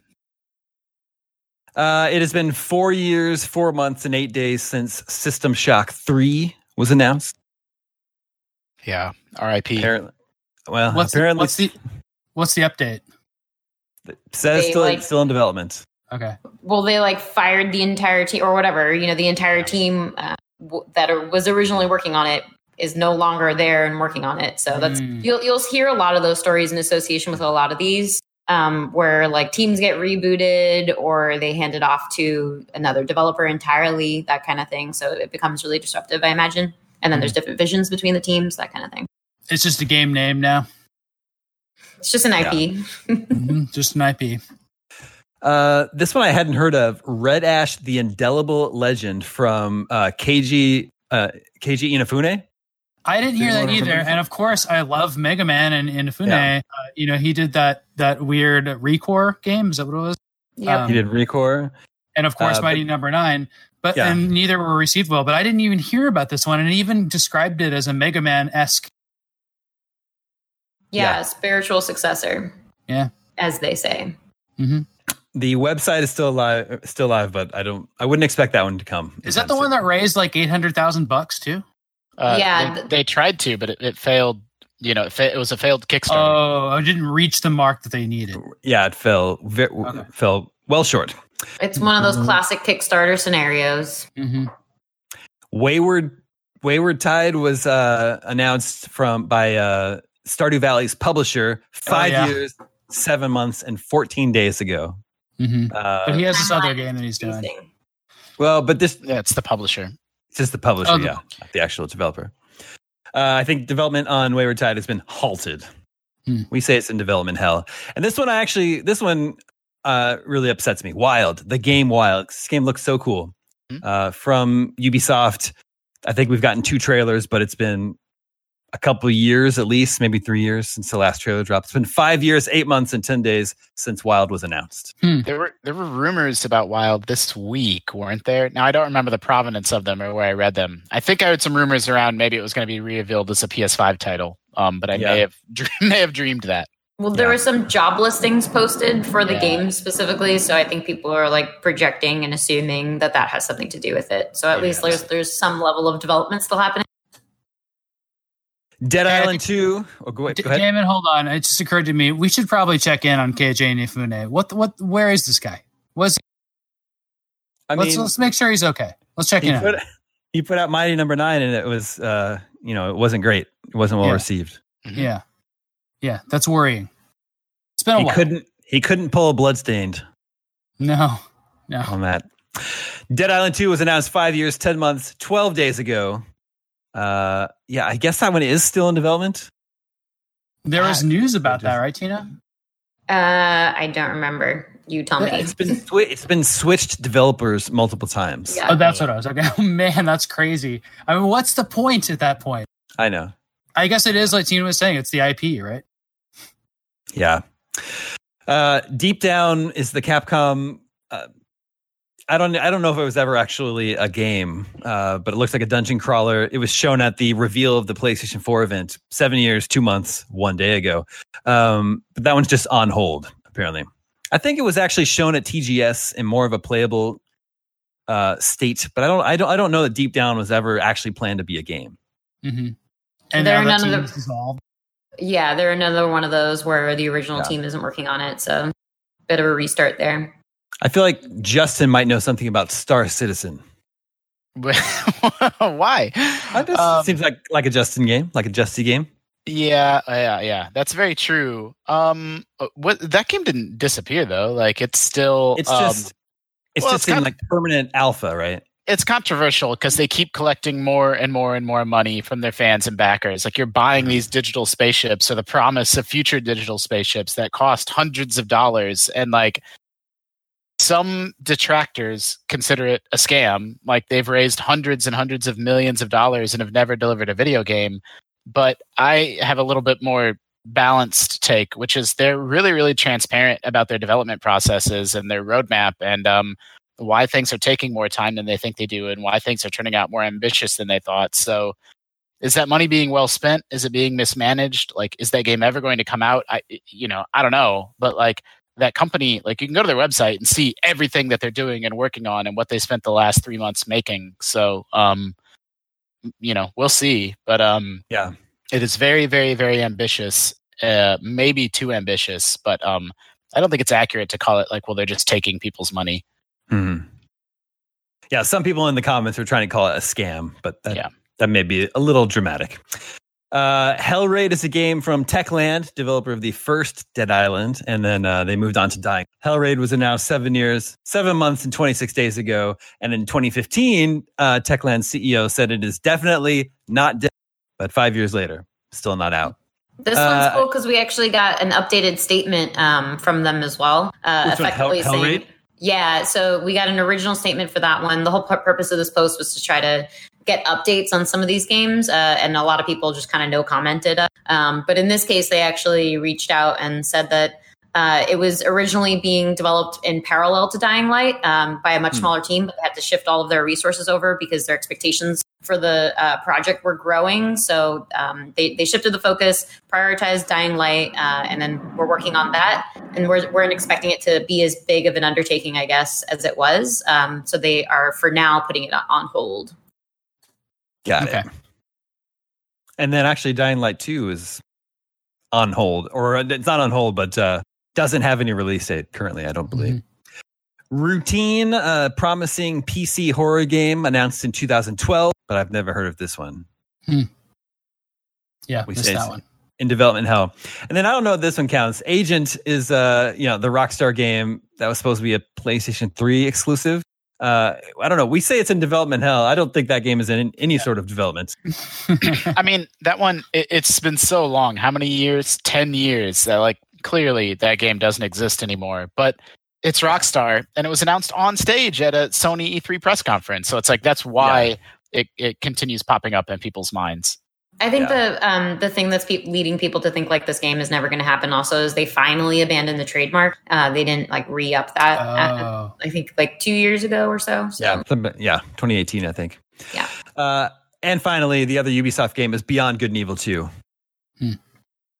Uh, it has been four years, four months, and eight days since System Shock 3 was announced.
Yeah. R.I.P.
Apparently, well,
What's the,
apparently,
what's the what's the update?
it says
They,
still,
like-
still in development.
Okay.
Well, they like fired the entire team or whatever. You know, the entire team uh, w- that are, was originally working on it is no longer there and working on it. So that's
Mm.
you'll you'll hear a lot of those stories in association with a lot of these. Um, where like teams get rebooted or they hand it off to another developer entirely, that kind of thing. So it becomes really disruptive, I imagine. And then there's different visions between the teams, that kind of thing.
It's just a game name now.
It's just an IP.
Mhm, Just an IP.
Uh, this one I hadn't heard of. Red Ash, the Indelible Legend from uh, Keiji uh, Keiji Inafune.
I didn't hear that either. And of course, I love Mega Man and Inafune.
Yeah.
Uh, you know, he did that that weird Recore game. Is that what it was?
Yeah,
Um,
He did Recore.
and of course
Uh,
Mighty Number Nine. But
Yeah.
and neither were received well. But I didn't even hear about this one, and it even described it as a Mega Man esque.
yeah,
Yeah.
spiritual successor.
Yeah.
As they say.
The website is still live, still live, but I don't. I wouldn't expect that one to come.
Is that the one that raised like eight hundred thousand bucks too?
Uh,
Yeah,
They,
th-
they tried to, but it, it failed. You know, it, fa- it was a failed Kickstarter.
Oh, I didn't reach the mark that they needed.
Yeah, it fell. Ve-
Okay.
Fell well short.
It's one of those classic Kickstarter scenarios.
hmm
Wayward Wayward Tide was uh, announced from by uh, Stardew Valley's publisher five
yeah.
years, seven months, and fourteen days ago.
hmm
Uh,
But he has this other game that he's doing.
Well, but this
yeah, it's the publisher.
It's just the publisher,
Oh,
yeah, not the actual developer. Uh, I think development on Wayward Tide has been halted.
Hmm.
We say it's in development hell, and this one I actually this one uh, really upsets me. Wild, the game Wild. This game looks so cool.
Hmm.
Uh, from Ubisoft, I think we've gotten two trailers, but it's been a couple years at least, maybe three years since the last trailer dropped. It's been five years, eight months, and ten days since Wild was announced.
There were there were rumors about Wild this week, weren't there? Now I don't remember the provenance of them or where I read them. I think I heard some rumors around maybe it was going to be revealed as a PS5 title. Um, but I
Yeah.
may have may have dreamed that.
Well, there
Yeah.
were some job listings posted for the
Yeah.
game specifically, so I think people are like projecting and assuming that that has something to do with it. So at least
Yes.
there's there's some level of development still happening.
Dead
Hey,
Island Two. Oh, go,
D-
go ahead.
Damon, hold on. It just occurred to me we should probably check in on Keiji Inafune. What? What? Where is this guy? Was
I
let's
mean,
let's make sure he's okay. Let's check
he
in.
put, he put out Mighty Number Nine, and it was, uh, you know, it wasn't great. It wasn't well
Yeah.
received.
Yeah, yeah, that's worrying. It's been a
He
while.
couldn't. He couldn't pull a bloodstained
No, no.
on that. Dead Island Two was announced five years, ten months, twelve days ago. Uh, yeah, I guess that one is still in development.
There was news about
just-
that, right, Tina?
Uh, I don't remember. You tell me.
It's been swi- it's been switched developers multiple times.
Yeah.
Oh, that's what I was like. Oh man, that's crazy. I mean, what's the point at that point?
I know.
I guess it is like Tina was saying. It's the IP, right?
Yeah. Uh, Deep Down is the Capcom. Uh, I don't. I don't know if it was ever actually a game, uh, but it looks like a dungeon crawler. It was shown at the reveal of the PlayStation 4 event seven years, two months, one day ago. Um, but that one's just on hold apparently. I think it was actually shown at TGS in more of a playable uh, state, but I don't. I don't. I don't know that Deep Down was ever actually planned to be a game.
Mm-hmm. And
There
now
are
that
none of
team
the-
dissolved.
Yeah, they're another one of those where the original
Yeah.
team isn't working on it. So, bit of a restart there.
I feel like Justin might know something about Star Citizen.
Why?
Just,
Um,
seems like like a Justin game, like a Justy game.
Yeah, yeah, yeah. That's very true. Um, what that game didn't disappear though. Like it's still.
It's
um,
just it's
well,
just
it's
in like permanent alpha, right?
it's controversial because they keep collecting more and more and more money from their fans and backers. Like you're buying these digital spaceships or the promise of future digital spaceships that cost hundreds of dollars, and like some detractors consider it a scam. Like they've raised hundreds and hundreds of millions of dollars and have never delivered a video game. But I have a little bit more balanced take, which is they're really, really transparent about their development processes and their roadmap and um, why things are taking more time than they think they do and why things are turning out more ambitious than they thought. So is that money being well spent? Is it being mismanaged? Like, is that game ever going to come out? I, you know, I don't know, but like that company, like you can go to their website and see everything that they're doing and working on and what they spent the last three months making. So, um, you know, we'll see, but um,
Yeah.
it is very, very, very ambitious. Uh, maybe too ambitious, but um, I don't think it's accurate to call it like, well, they're just taking people's money.
Mm-hmm. Yeah, some people in the comments are trying to call it a scam, but that
Yeah.
that may be a little dramatic. Uh, Hellraid is a game from Techland, developer of the first Dead Island, and then uh, they moved on to Dying. Hellraid was announced seven years, seven months, and 26 days ago, and in 2015, uh, Techland's CEO said it is definitely not dead, but five years later, still not out.
This
Uh,
one's cool because we actually got an updated statement um, from them as well. Uh,
Which one, Hell-
effectively saying, yeah. So we got an original statement for that one. The whole pu- purpose of this post was to try to get updates on some of these games, uh, and a lot of people just kind of no commented. Um, but in this case, they actually reached out and said that. Uh, it was originally being developed in parallel to Dying Light um, by a much
Hmm.
smaller team, but they had to shift all of their resources over because their expectations for the uh, project were growing. So um, they, they shifted the focus, prioritized Dying Light, uh, and then we're working on that. And we're, we're expecting it to be as big of an undertaking, I guess, as it was. Um, so they are, for now, putting it on hold.
Got
Okay.
it. And then actually, Dying Light 2 is on hold, or it's not on hold, but uh, doesn't have any release date currently, I don't believe.
Mm-hmm.
Routine, uh, promising PC horror game announced in 2012, but I've never heard of this one.
Yeah,
We
missed
say
that one.
In development hell. And then I don't know if this one counts. Agent is uh, you know, the Rockstar game that was supposed to be a PlayStation 3 exclusive. Uh, I don't know. We say it's in development hell. I don't think that game is in any sort of development.
I mean, that one, it, it's been so long. How many years? 10 years that, like, clearly that game doesn't exist anymore. But it's Rockstar, and it was announced on stage at a Sony E3 press conference. So it's like, that's why it, it continues popping up in people's minds.
I think
Yeah.
the um, the thing that's pe- leading people to think like this game is never going to happen also is they finally abandoned the trademark. Uh, they didn't like re up that. uh,
Oh.
I think like two years ago or so. so.
Yeah, some- yeah, 2018, I think.
Yeah.
Uh, and finally, the other Ubisoft game is Beyond Good and Evil 2.
Hmm.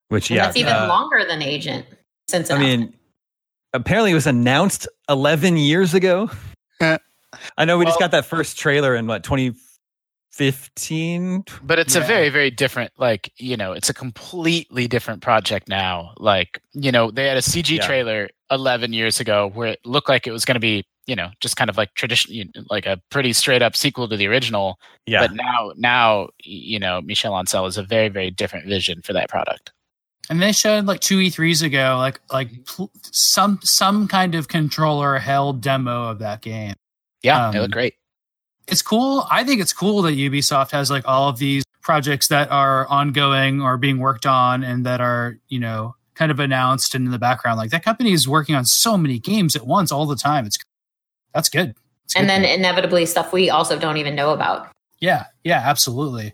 Which,
And
yeah,
that's even
uh,
longer than Agent. Since
I mean, apparently it was announced 11 years ago. I know we just got that first trailer in what 2015.
But it's a very, very different, like, you know, it's a completely different project now. Like, you know, they had a CG
Yeah.
trailer 11 years ago where it looked like it was going to be, you know, just kind of like tradition, like a pretty straight up sequel to the original.
Yeah,
But now, now, you know, Michel Ancel has a very, very different vision for that product.
And they showed like two E3s ago, like like pl- some some kind of controller held demo of that game.
Yeah, they
Um,
look great.
It's cool. I think it's cool that Ubisoft has like all of these projects that are ongoing or being worked on and that are you know kind of announced and in the background. Like that company is working on so many games at once all the time. It's that's good. It's
and
good.
then inevitably stuff we also don't even know about.
Yeah, yeah, absolutely.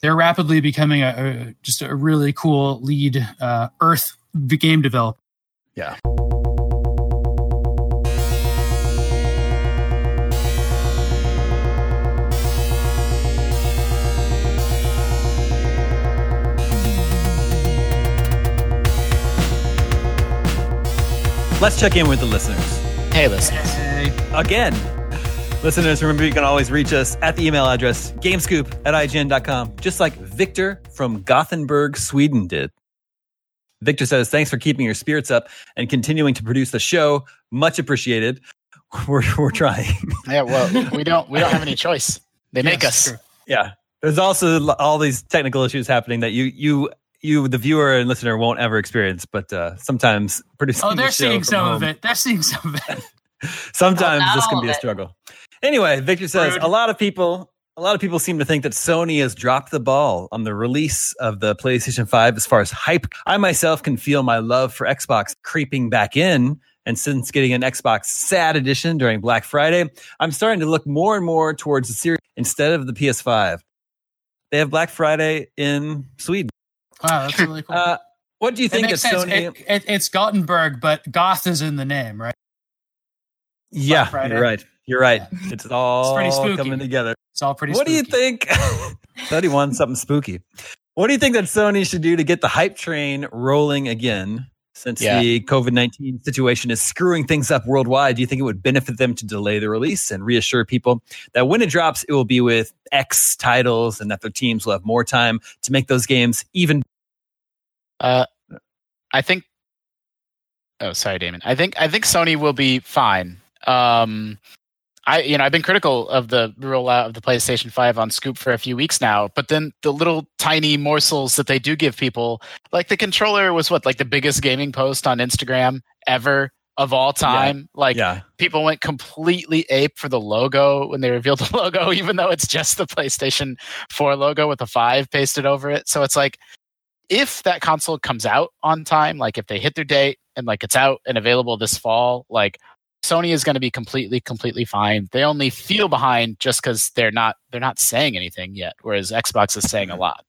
They're rapidly becoming a, a just a really cool lead uh, Earth the game developer.
Yeah. Let's check in with the listeners.
Hey, listeners.
Again, listeners, remember you can always reach us at the email address gamescoop at ign.com, just like Victor from Gothenburg, Sweden did. Victor says, Thanks for keeping your spirits up and continuing to produce the show. Much appreciated. We're, we're trying.
Yeah, well, we don't we don't have any choice. They make
Yes,
us.
true.
yeah. There's also all these technical issues happening that you, you, you, the viewer and listener, won't ever experience. But uh, sometimes producing.
Oh, they're
show
seeing
from
some of it. They're seeing some of it.
Sometimes
Not
this can be a struggle. Anyway, Victor says
Rude.
a lot of people a lot of people seem to think that Sony has dropped the ball on the release of the PlayStation 5 as far as hype. I myself can feel my love for Xbox creeping back in. And since getting an Xbox Sad Edition during Black Friday, I'm starting to look more and more towards the series instead of the PS5. They have Black Friday in Sweden.
Wow, that's really cool.
Uh, what do you think that
makes sense.
Sony?
It, it, it's Gothenburg, but Goth is in the name, right?
yeah, you're right. You're right. It's all
pretty spooky.
coming together.
It's all pretty.
what do you
spooky.
think? 31, something spooky. What do you think that Sony should do to get the hype train rolling again? Since
Yeah.
the COVID 19 situation is screwing things up worldwide, do you think it would benefit them to delay the release and reassure people that when it drops, it will be with X titles and that their teams will have more time to make those games even?
Uh, I think. Oh, sorry, Damon. I think I think Sony will be fine. Um, I you know I've been critical of the rollout of the PlayStation Five on Scoop for a few weeks now, but then the little tiny morsels that they do give people, like the controller, was what like the biggest gaming post on Instagram ever of all time. Like
yeah.
people went completely ape for the logo when they revealed the logo, even though it's just the PlayStation 4 logo with a five pasted over it. So it's like, if that console comes out on time, like if they hit their date and like it's out and available this fall, like Sony is going to be completely, completely fine. They only feel behind just because they're not they're not saying anything yet, whereas Xbox is saying a lot.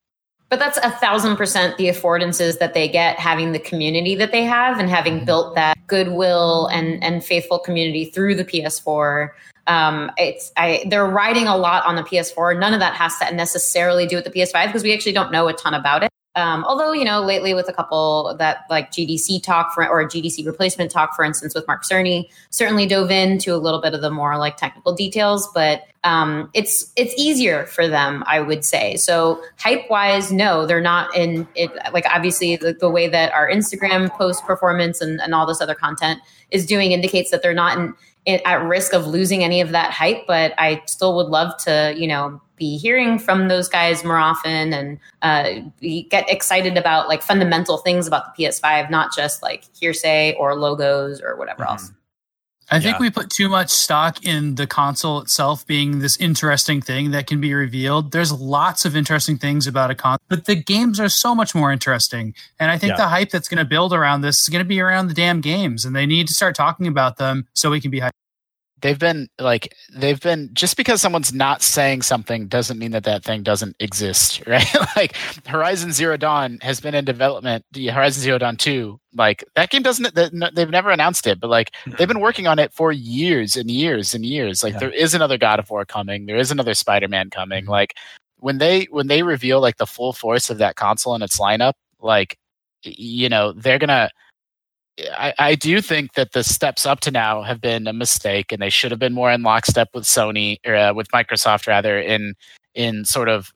But that's a thousand percent the affordances that they get having the community that they have and having built that goodwill and and faithful community through the PS4. Um, it's I they're riding a lot on the PS4. None of that has to necessarily do with the PS5 because we actually don't know a ton about it. Um, although you know lately with a couple that like GDC talk for or GDC replacement talk, for instance, with Mark Cerny, certainly dove into a little bit of the more like technical details, but um, it's it's easier for them, I would say. So hype wise, no, they're not in it. Like obviously, the, the way that our Instagram post performance and, and all this other content is doing indicates that they're not in, in, at risk of losing any of that hype. But I still would love to, you know, be hearing from those guys more often and uh, get excited about like fundamental things about the PS5, not just like hearsay or logos or whatever
Mhm.
else.
I think
Yeah.
we put too much stock in the console itself being this interesting thing that can be revealed. There's lots of interesting things about a console, but the games are so much more interesting. And I think
Yeah.
the hype that's going to build around this is going to be around the damn games, and they need to start talking about them so we can be hyped.
They've been like they've been just because someone's not saying something doesn't mean that that thing doesn't exist right? Like horizon zero dawn has been in development the horizon zero dawn 2 like that game doesn't they've never announced it but like mm-hmm. they've been working on it for years and years and years. Like
Yeah.
there is another god of war coming there is another spider-man coming mm-hmm. like when they when they reveal like the full force of that console and its lineup like you know they're gonna I, I do think that the steps up to now have been a mistake, and they should have been more in lockstep with Sony or uh, with Microsoft rather in in sort of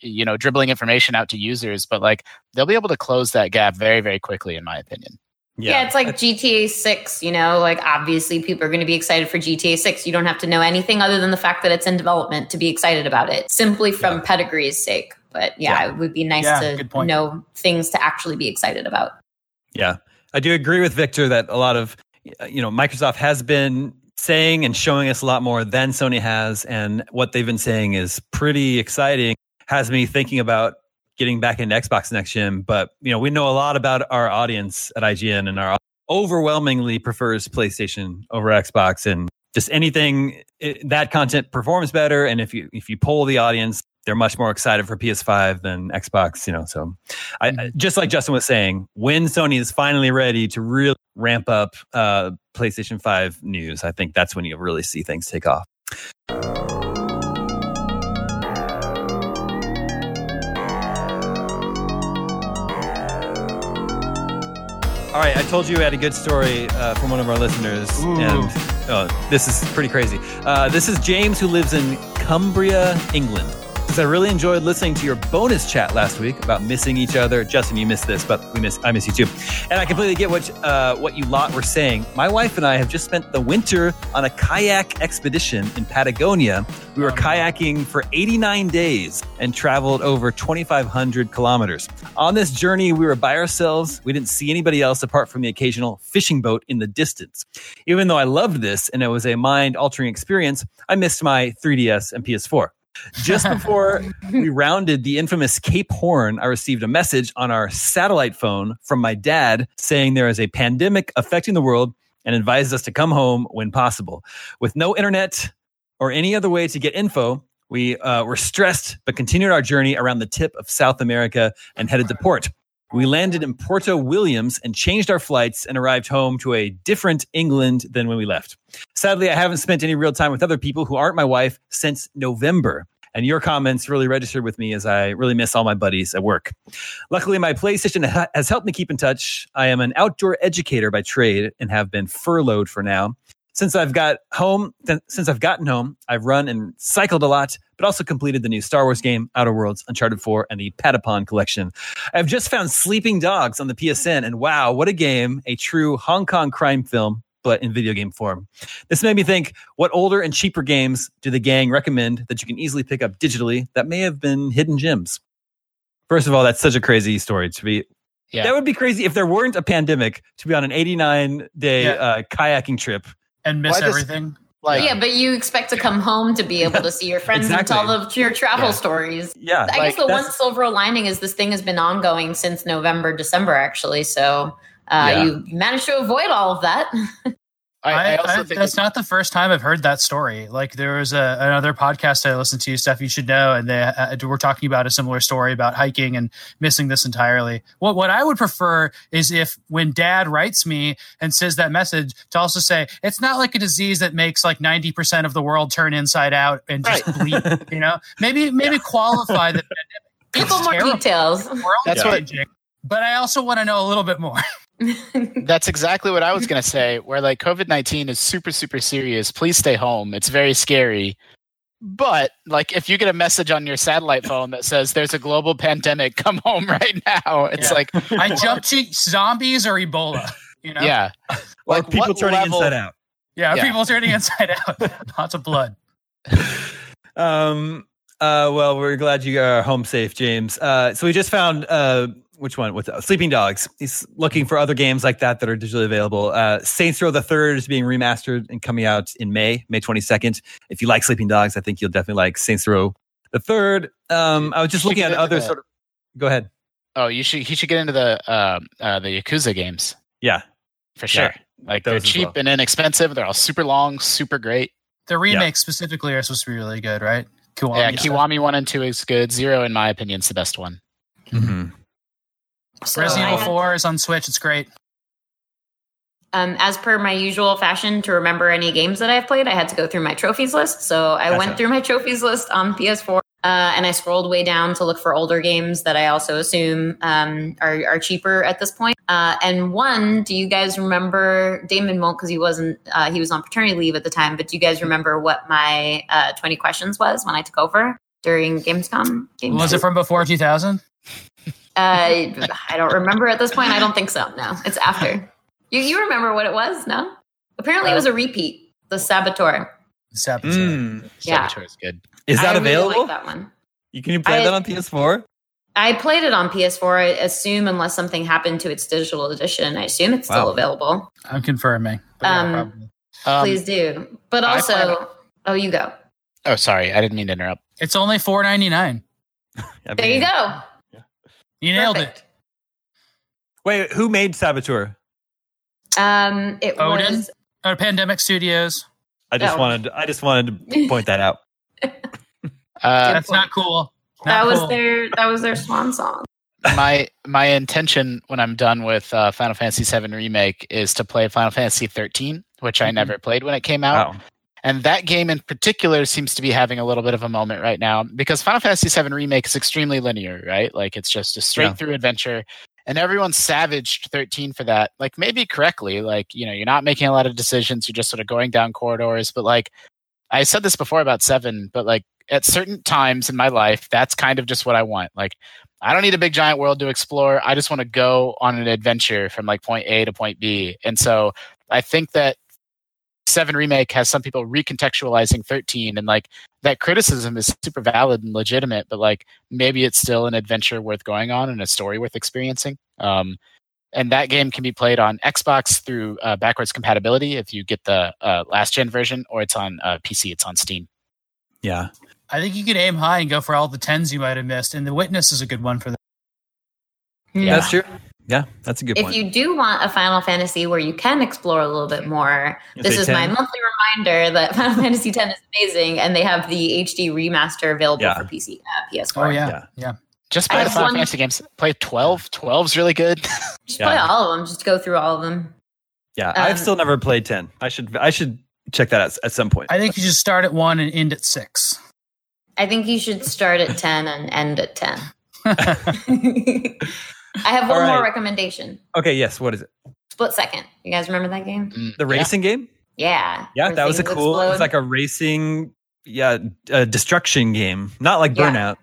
you know dribbling information out to users. But like they'll be able to close that gap very very quickly, in my opinion.
Yeah, it's like GTA 6, you know, like obviously people are going to be excited for GTA 6. You don't have to know anything other than the fact that it's in development to be excited about it, simply from
Yeah.
pedigree's sake. But yeah,
Yeah.
it would be nice
Yeah,
to know things to actually be excited about.
Yeah, I do agree with Victor that a lot of you know Microsoft has been saying and showing us a lot more than Sony has, and what they've been saying is pretty exciting. Has me thinking about getting back into Xbox next gen, but you know we know a lot about our audience at IGN, and our overwhelmingly prefers PlayStation over Xbox, and just anything it, that content performs better. And if you if you poll the audience, they're much more excited for PS5 than Xbox. You know, so I,
Mm-hmm.
I just like Justin was saying, when Sony is finally ready to really ramp up uh, PlayStation 5 news, I think that's when you'll really see things take off. All right, I told you we had a good story uh, from one of our listeners,
Ooh.
and oh, this is pretty crazy. Uh, this is James, who lives in Cumbria, England. I really enjoyed listening to your bonus chat last week about missing each other. Justin, you missed this, but we miss I miss you too. And I completely get what uh, what you lot were saying. My wife and I have just spent the winter on a kayak expedition in Patagonia. We were kayaking for 89 days and traveled over 2,500 kilometers. On this journey, we were by ourselves. We didn't see anybody else apart from the occasional fishing boat in the distance. Even though I loved this and it was a mind altering experience, I missed my 3DS and PS4. Just before we rounded the infamous Cape Horn, I received a message on our satellite phone from my dad saying there is a pandemic affecting the world and advises us to come home when possible. With no internet or any other way to get info, we uh, were stressed but continued our journey around the tip of South America and headed to port. We landed in Porto Williams and changed our flights and arrived home to a different England than when we left. Sadly, I haven't spent any real time with other people who aren't my wife since November. And your comments really registered with me as I really miss all my buddies at work. Luckily, my PlayStation has helped me keep in touch. I am an outdoor educator by trade and have been furloughed for now. Since I've got home, th- since I've gotten home, I've run and cycled a lot, but also completed the new Star Wars game, Outer Worlds, Uncharted 4, and the Patapon collection. I've just found Sleeping Dogs on the PSN, and wow, what a game! A true Hong Kong crime film, but in video game form. This made me think: what older and cheaper games do the gang recommend that you can easily pick up digitally that may have been hidden gems? First of all, that's such a crazy story to be.
Yeah.
That would be crazy if there weren't a pandemic to be on an 89 day
Yeah.
uh, kayaking trip.
And miss
Why does-
everything.
Like,
yeah, but you expect to come home to be able to see your friends
Exactly.
and tell the, your travel
Yeah.
stories.
Yeah,
I guess the one silver lining is this thing has been ongoing since November, December, actually. So uh,
Yeah.
you managed to avoid all of that.
I, I
I,
also
I-
think
that's
it-
not the first time I've heard that story. Like there was a, another podcast I listened to, stuff you should know, and they uh, were talking about a similar story about hiking and missing this entirely. What what I would prefer is if when Dad writes me and says that message to also say it's not like a disease that makes like ninety percent of the world turn inside out and just bleed. You know, maybe maybe qualify the
Give
It's
more
terrible.
details.
world
That's what-
But I also want to know a little bit more.
That's exactly what I was going to say. Where like COVID 19 is super, super serious. Please stay home. It's very scary. But like if you get a message on your satellite phone that says there's a global pandemic, come home right now. It's
Yeah.
like,
I jump to zombies or Ebola. You know,
yeah.
or
Like,
people turning
level-
inside out.
yeah,
Yeah.
people turning inside out, lots of blood.
Um. Uh. Well, we're glad you are home safe, James. Uh. So we just found uh. Which one? With uh, Sleeping Dogs. He's looking for other games like that that are digitally available. Uh, Saints Row the Third is being remastered and coming out in May, May twenty second. If you like Sleeping Dogs, I think you'll definitely like Saints Row the Third. Um. I was just looking at other
the-
sort of. Go ahead.
Oh, you should he should get into the uh, uh the Yakuza games
Yeah.
for sure.
Yeah,
like they're cheap
well.
and inexpensive. They're all super long, super great.
The remakes specifically are supposed to be really good, right? Kiwami
yeah,
stuff.
Kiwami one and two is good. Zero, in my opinion, is the best one.
Mhm.
So
Resident Evil 4 is on Switch. It's great.
Um, as per my usual fashion, to remember any games that I've played, I had to go through my trophies list. So I
Gotcha.
went through my trophies list on PS4, uh, and I scrolled way down to look for older games that I also assume um, are, are cheaper at this point. Uh, and one, do you guys remember? Damon won't because he wasn't. Uh, he was on paternity leave at the time. But do you guys remember what my uh, twenty questions was when I took over during Gamescom? Games
Was it from before 2000?
Uh, I don't remember at this point. I don't think so. No, it's after. You you remember what it was? No. Apparently, it was a repeat. The Saboteur.
Saboteur.
Mm.
Yeah.
Saboteur is good.
Is that
I really
available?
like that one.
You can you play
I-
that on PS4?
I played it on PS4. I assume unless something happened to its digital edition, I assume it's still available.
I'm confirming. But yeah,
Um,
probably.
Um,
Please do. But also,
plan
oh, you go.
Oh, sorry, I didn't mean to interrupt.
It's only 4.99.
I
There you go.
You nailed
Perfect.
it.
Wait, who made Saboteur?
Um, it
Odin?
was
Uh, Pandemic Studios.
I just
Oh.
wanted I just wanted to point that out.
Uh,
That's not cool.
that was
cool.
their that was their swan song.
my my intention when I'm done with uh, Final Fantasy VII remake is to play Final Fantasy 13, which I
Mhm.
never played when it came out.
Wow.
And that game in particular seems to be having a little bit of a moment right now because Final Fantasy VII Remake is extremely linear, right? Like it's just a straight
Yeah.
through adventure. And everyone's savaged 13 for that. Like maybe correctly. Like, you know, you're not making a lot of decisions. You're just sort of going down corridors. But like I said this before about 7, but like at certain times in my life, that's kind of just what I want. Like I don't need a big giant world to explore. I just want to go on an adventure from like point A to point B. And so I think that Seven Remake has some people recontextualizing 13 and like that criticism is super valid and legitimate, but like maybe it's still an adventure worth going on and a story worth experiencing. Um, and that game can be played on Xbox through uh, backwards compatibility if you get the uh, last gen version, or it's on uh, PC. It's on Steam.
Yeah.
I think you could aim high and go for all the tens you might have missed, and the witness is a good one for that.
Yeah.
That's true. Yeah, that's a good
If
point.
you do want a Final Fantasy where you can explore a little bit more,
You
this
say
is my monthly reminder that Final Fantasy X is amazing, and they have the HD remaster available
Yeah.
for PC, uh, PS4.
Oh yeah,
Yeah.
yeah.
Just play the
have
Final
one-
Fantasy games. Play 12. 12's really good.
Just
Yeah.
play all of them. Just go through all of them.
yeah, I've
um,
still never played 10. I should I should check that out at some point.
I think you should start at one and end at six.
I think you should start at 10 and end at 10. I have one
All
more recommendation.
okay, yes, what is it?
Split Second. You guys remember that game?
Mm,
The
yeah.
racing game?
Yeah.
Yeah, that was a
things
cool. It was like a racing yeah, uh, destruction game. Not like
Yeah.
Burnout.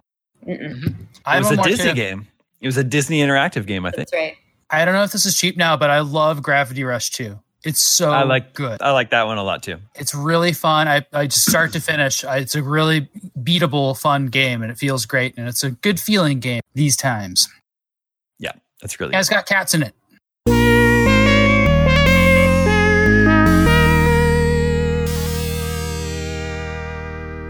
Mm-mm.
It was a Disney
too.
game. It was a Disney interactive game, I think.
That's right.
I don't know if this is cheap now, but I love Gravity Rush 2. It's so
I like-
good.
I like that one a lot too.
It's really fun. I, I just start to finish. I, it's a really beatable, fun game, and it feels great. And it's a good feeling game these times.
That's really
Yeah, it's got cats in it.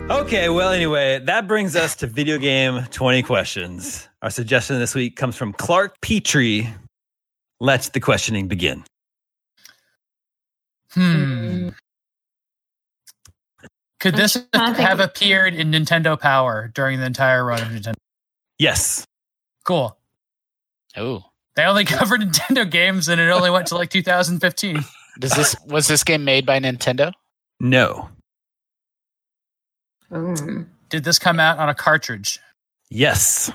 Okay, well, anyway, that brings us to video game 20 questions. Our suggestion this week comes from Clark Petrie. Let the questioning begin.
Hmm. Could this
trying to think
have appeared in Nintendo Power during the entire run of Nintendo?
Yes.
Cool.
Oh.
They only covered Nintendo games, and it only went to like 2015.
Does this was this game made by Nintendo?
No.
Mm.
Did this come out on a cartridge?
Yes.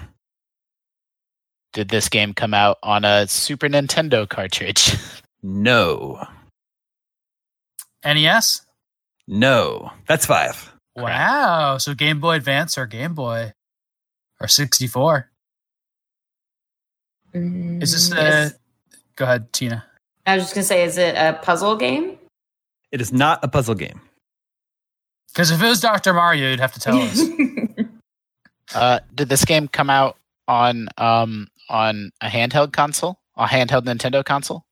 Did this game come out on a Super Nintendo cartridge?
No.
NES?
No. That's five.
Wow. So Game Boy Advance or Game Boy or 64.
Mm.
Is this a.
Yes.
Go ahead, Tina.
I was just going to say, is it a puzzle game?
It is not a puzzle game.
Because if it was Dr. Mario, you'd have to tell us.
Uh, did this game come out on um on a handheld console? A handheld Nintendo console?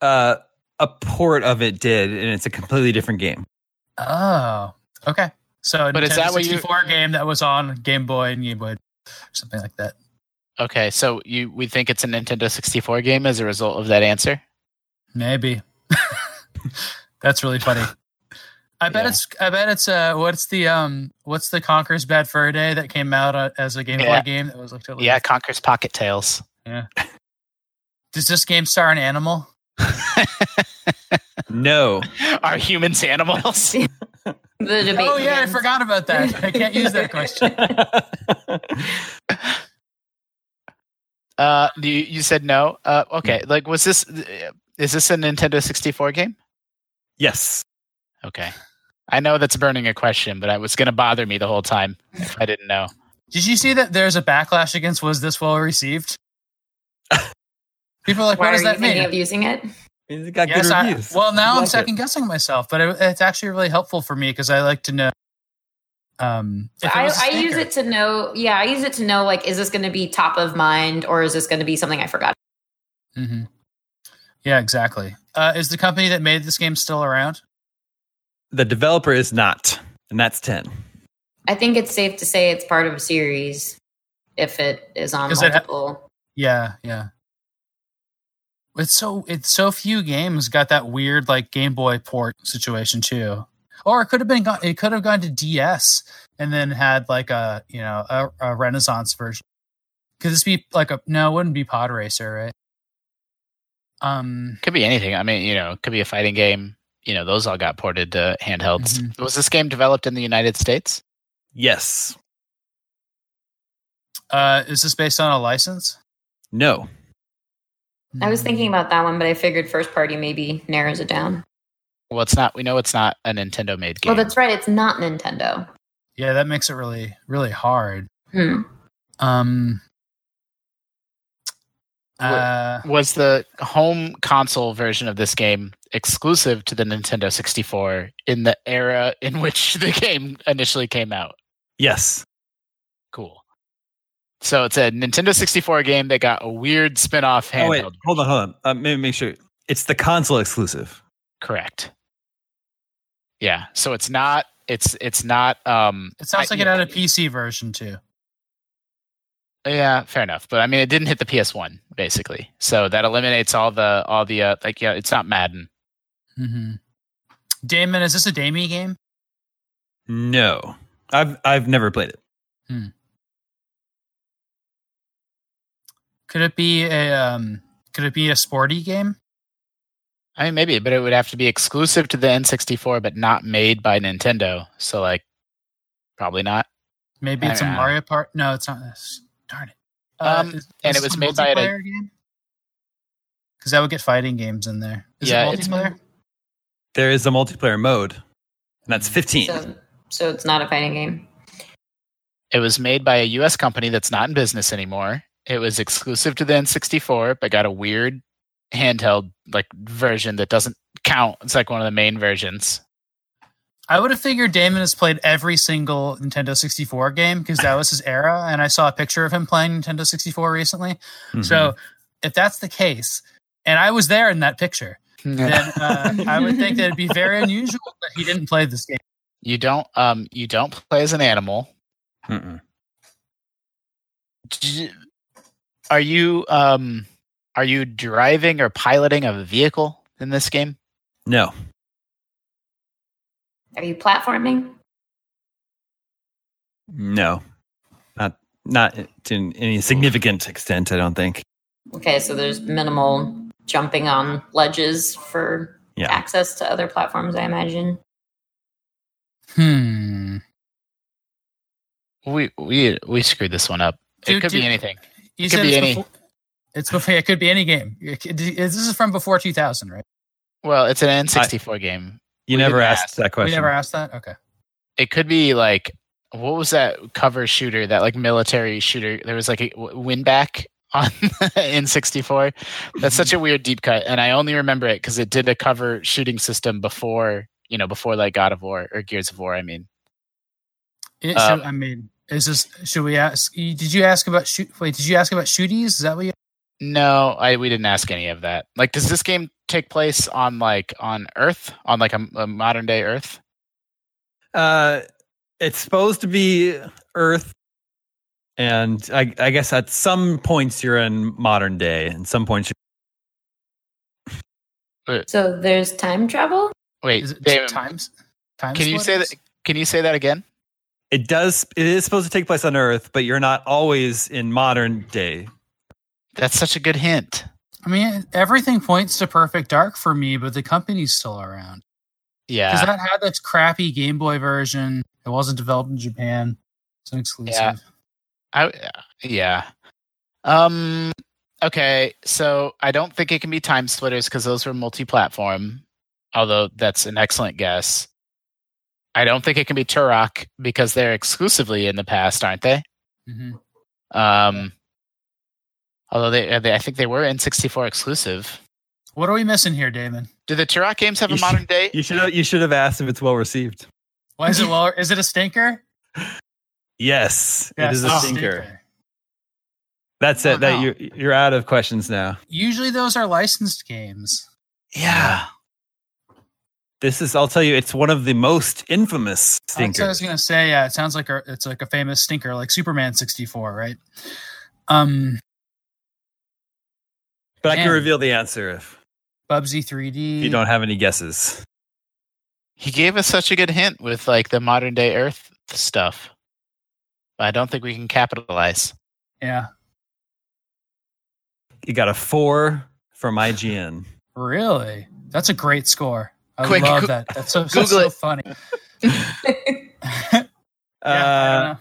Uh, a port of it did, and it's a completely different game.
oh, okay. So,
But is that what you-
64 game that was on Game Boy and Game Boy, or something like that.
Okay, so you we think it's a Nintendo 64 game as a result of that answer?
Maybe. That's really funny. I bet
Yeah.
it's. I bet it's. Uh, what's the um? What's the Conker's Bad Fur Day that came out uh, as a Game
Yeah.
Boy game that was like totally.
Yeah, Conker's Pocket Tales. Yeah.
Does this game star an animal?
No.
Are humans animals?
the debate.
Oh yeah, I forgot about that. I can't use that question.
Uh, you you said no. Uh, okay, like was this? Is this a Nintendo 64 game?
yes.
Okay, I know that's burning a question, but it was going to bother me the whole time if I didn't know.
Did you see that there's a backlash against was this well received? People are like,
Why
what does
are
that
thinking
mean?
of using it?
It got
Yes,
good
I,
reviews.
well, now
You
I'm
like it.
second guessing myself, but it, it's actually really helpful for me because I like to know. Um, if it
I,
was a
I use it to know. Yeah, I use it to know like, is this going to be top of mind or is this going to be something I forgot?
Mm-hmm. Yeah, exactly. Uh, is the company that made this game still around?
The developer is not, and that's 10.
I think it's safe to say it's part of a series if it is on
Is it ha-
multiple.
Yeah, yeah. It's so it's so few games got that weird like Game Boy port situation too. Or it could have been gone, it could have gone to DS and then had like a you know a, a Renaissance version. Could this be like a no? It wouldn't be Pod Racer, right? Um,
Could be anything. I mean, you know, it could be a fighting game. You know, those all got ported to handhelds.
Mhm.
Was this game developed in the United States?
Yes.
uh, is this based on a license?
No.
I was thinking about that one, but I figured first party maybe narrows it down.
Well, it's not. We know it's not a Nintendo made game.
Well, that's right. It's not Nintendo.
Yeah, that makes it really really hard.
Hmm.
Um, uh,
was the home console version of this game exclusive to the Nintendo 64 in the era in which the game initially came out?
Yes.
Cool. So it's a Nintendo 64 game that got a weird spin-off handheld.
Oh wait, hold on, hold on. Uh, maybe make sure it's the console exclusive.
Correct. Yeah. So it's not. It's it's not. Um.
it sounds
I-
like it had a PC version too.
Yeah, fair enough. But I mean, it didn't hit the PS1 basically, so that eliminates all the all the uh, like yeah, it's not Madden.
hmm Damon, is this a Damie game?
No, I've I've never played it. Hmm.
Could it be a um? Could it be a sporty game?
I mean, maybe, but it would have to be exclusive to the N64, but not made by Nintendo. So like, probably not.
Maybe it's a
Uh,
Mario Part. No, it's not this. Darn it.
Um, and it was made by a-
game. Because that would get fighting games in there. Is
Yeah,
it
it's-
multiplayer?
There is a multiplayer mode, and that's fifteen.
So, so it's not a fighting game.
It was made by a U.S. company that's not in business anymore. It was exclusive to the N64, but got a weird handheld like version that doesn't count. It's like one of the main versions.
I would have figured Damon has played every single Nintendo 64 game because that was his era, and I saw a picture of him playing Nintendo 64 recently.
Mhm.
So, if that's the case, and I was there in that picture, then uh, I would think that it'd be very unusual that he didn't play this game.
you don't um you don't play as an animal.
Mm-mm.
Are you um are you driving or piloting a vehicle in this game?
no,
Are you platforming?
no, not not to any significant extent. I don't think.
Okay, so there's minimal jumping on ledges for
Yeah.
access to other platforms, I imagine.
Hmm.
We we we screwed this one up. It could
dude,
be anything.
You
Could be any-
Before, it's before. It could be any game. This is from before 2000, right?
Well, it's an N64 game.
You
We
never asked
ask.
that question.
We never asked that. Okay.
It could be like what was that cover shooter? That like military shooter. There was like a w- Winback on N64. That's such a weird deep cut, and I only remember it because it did a cover shooting system before you know before like God of War or Gears of War. I mean,
It
Uh,
should, I mean, is this? Should we ask? Did you ask about shoot? Wait, did you ask about shooties? Is that what you?
No, I we didn't ask any of that. Like, does this game take place on like on Earth on like a, a modern day Earth?
Uh, it's supposed to be Earth, and I, I guess at some points you're in modern day, and some points. You're...
So there's time travel?
Wait,
Is it
Damon,
times? Time
can you say that? Can you say that again?
It does. It is supposed to take place on Earth, but you're not always in modern day.
That's such a good hint.
I mean, everything points to Perfect Dark for me, but the company's still around.
Yeah.
Because that had this crappy Game Boy version. It wasn't developed in Japan. It's an exclusive.
Yeah. I yeah. Um okay, so I don't think it can be TimeSplitters because those were multi-platform, although that's an excellent guess. I don't think it can be Turok because they're exclusively in the past, aren't they?
hmm
Um although they, they I think they were N64 exclusive.
What are we missing here, Damon?
Do the Turok games have
You
a modern day?
You should have, you should have asked if it's well received.
Why is it? Well, is it a stinker?
Yes,
Yes,
it is a
it's
stinker. That's it. That
Wow.
you're you're out of questions now.
Usually, those are licensed games.
Yeah.
This is. I'll tell you. It's one of the most infamous
stinkers. I was gonna say. Yeah, it sounds like a, it's like a famous stinker, like Superman sixty four, right? Um,
But I can reveal the answer if
Bubsy three D.
you don't have any guesses.
He gave us such a good hint with like the modern day Earth stuff. But I don't think we can capitalize.
Yeah.
You got a four from IGN.
Really? That's a great score. I
Quick,
love
go-
that. That's so,
Google
so, so
it.
funny.
Uh,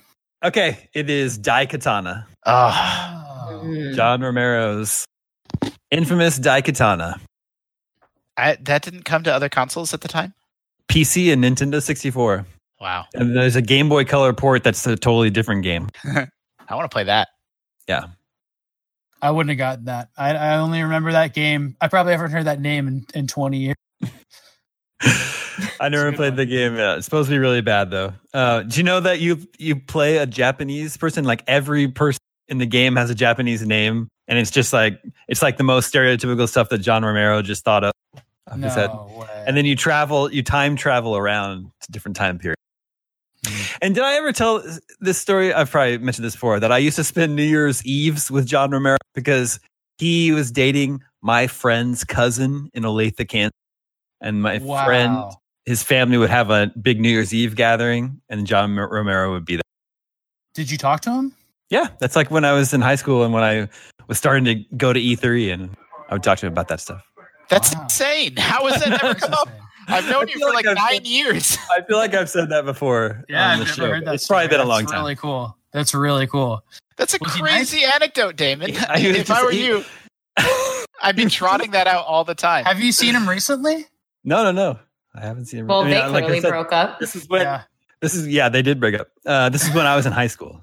okay, it is Daikatana.
Oh,
I don't know.
Mm.
John Romero's infamous Daikatana.
I, that didn't come to other consoles at the time.
PC and Nintendo 64.
Wow,
And there's a Game Boy Color port that's a totally different game.
I want to play that. Yeah.
I wouldn't have gotten that. I, I only remember that game. I probably haven't heard that name in, in 20 years.
I never played
one.
the game. Yeah, it's supposed to be really bad though. Uh, do you know that you you play a Japanese person? Like every person in the game has a Japanese name, and it's just like it's like the most stereotypical stuff that John Romero just thought of off his head.
No way.
And then you travel, you time travel around to different time periods. Mm-hmm. And did I ever tell this story? I've probably mentioned this before that I used to spend New Year's Eves with John Romero because he was dating my friend's cousin in Olathe, Kansas. And my
wow.
friend, his family would have a big New Year's Eve gathering, and John Romero would be there.
Did you talk to him?
Yeah, that's like when I was in high school and when I was starting to go to E3, and I would talk to him about that stuff.
That's
Wow.
insane. How has that ever come up? I've known you for
like
like
I've
nine years.
I feel like I've said that before.
Yeah,
on
I've never
show.
heard that.
It's probably been a long
That's
time.
Really cool. That's really cool.
That's a
Was he
crazy anecdote, Damon.
Yeah, I was
if I were
he-
you, I'd be trotting that out all the time.
Have you seen him recently?
No, no, no. I haven't seen him.
Well,
I mean,
they
like
clearly
said,
broke up.
This is when
Yeah.
this is yeah, they did break up. Uh, this is when I was in high school.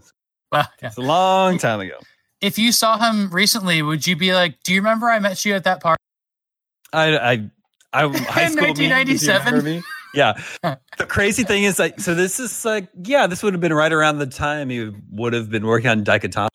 Yeah.
It's a long time ago.
If you saw him recently, would you be like, "Do you remember I met you at that party?"
I I I high school me,
1997?
me? Yeah. The crazy thing is like so this is like yeah, this would have been right around the time he would have been working on Daikatana.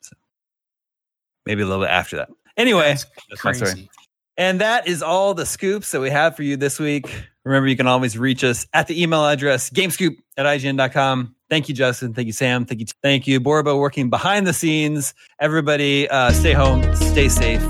Maybe a little bit after that. Anyway,
That's
that's my story. And that is all the scoops that we have for you this week. Remember, you can always reach us at the email address gamescoop at IGN.com. Thank you, Justin. Thank you, Sam. Thank you. Thank you, Borbo, working behind the scenes. Everybody, uh, stay home, stay safe,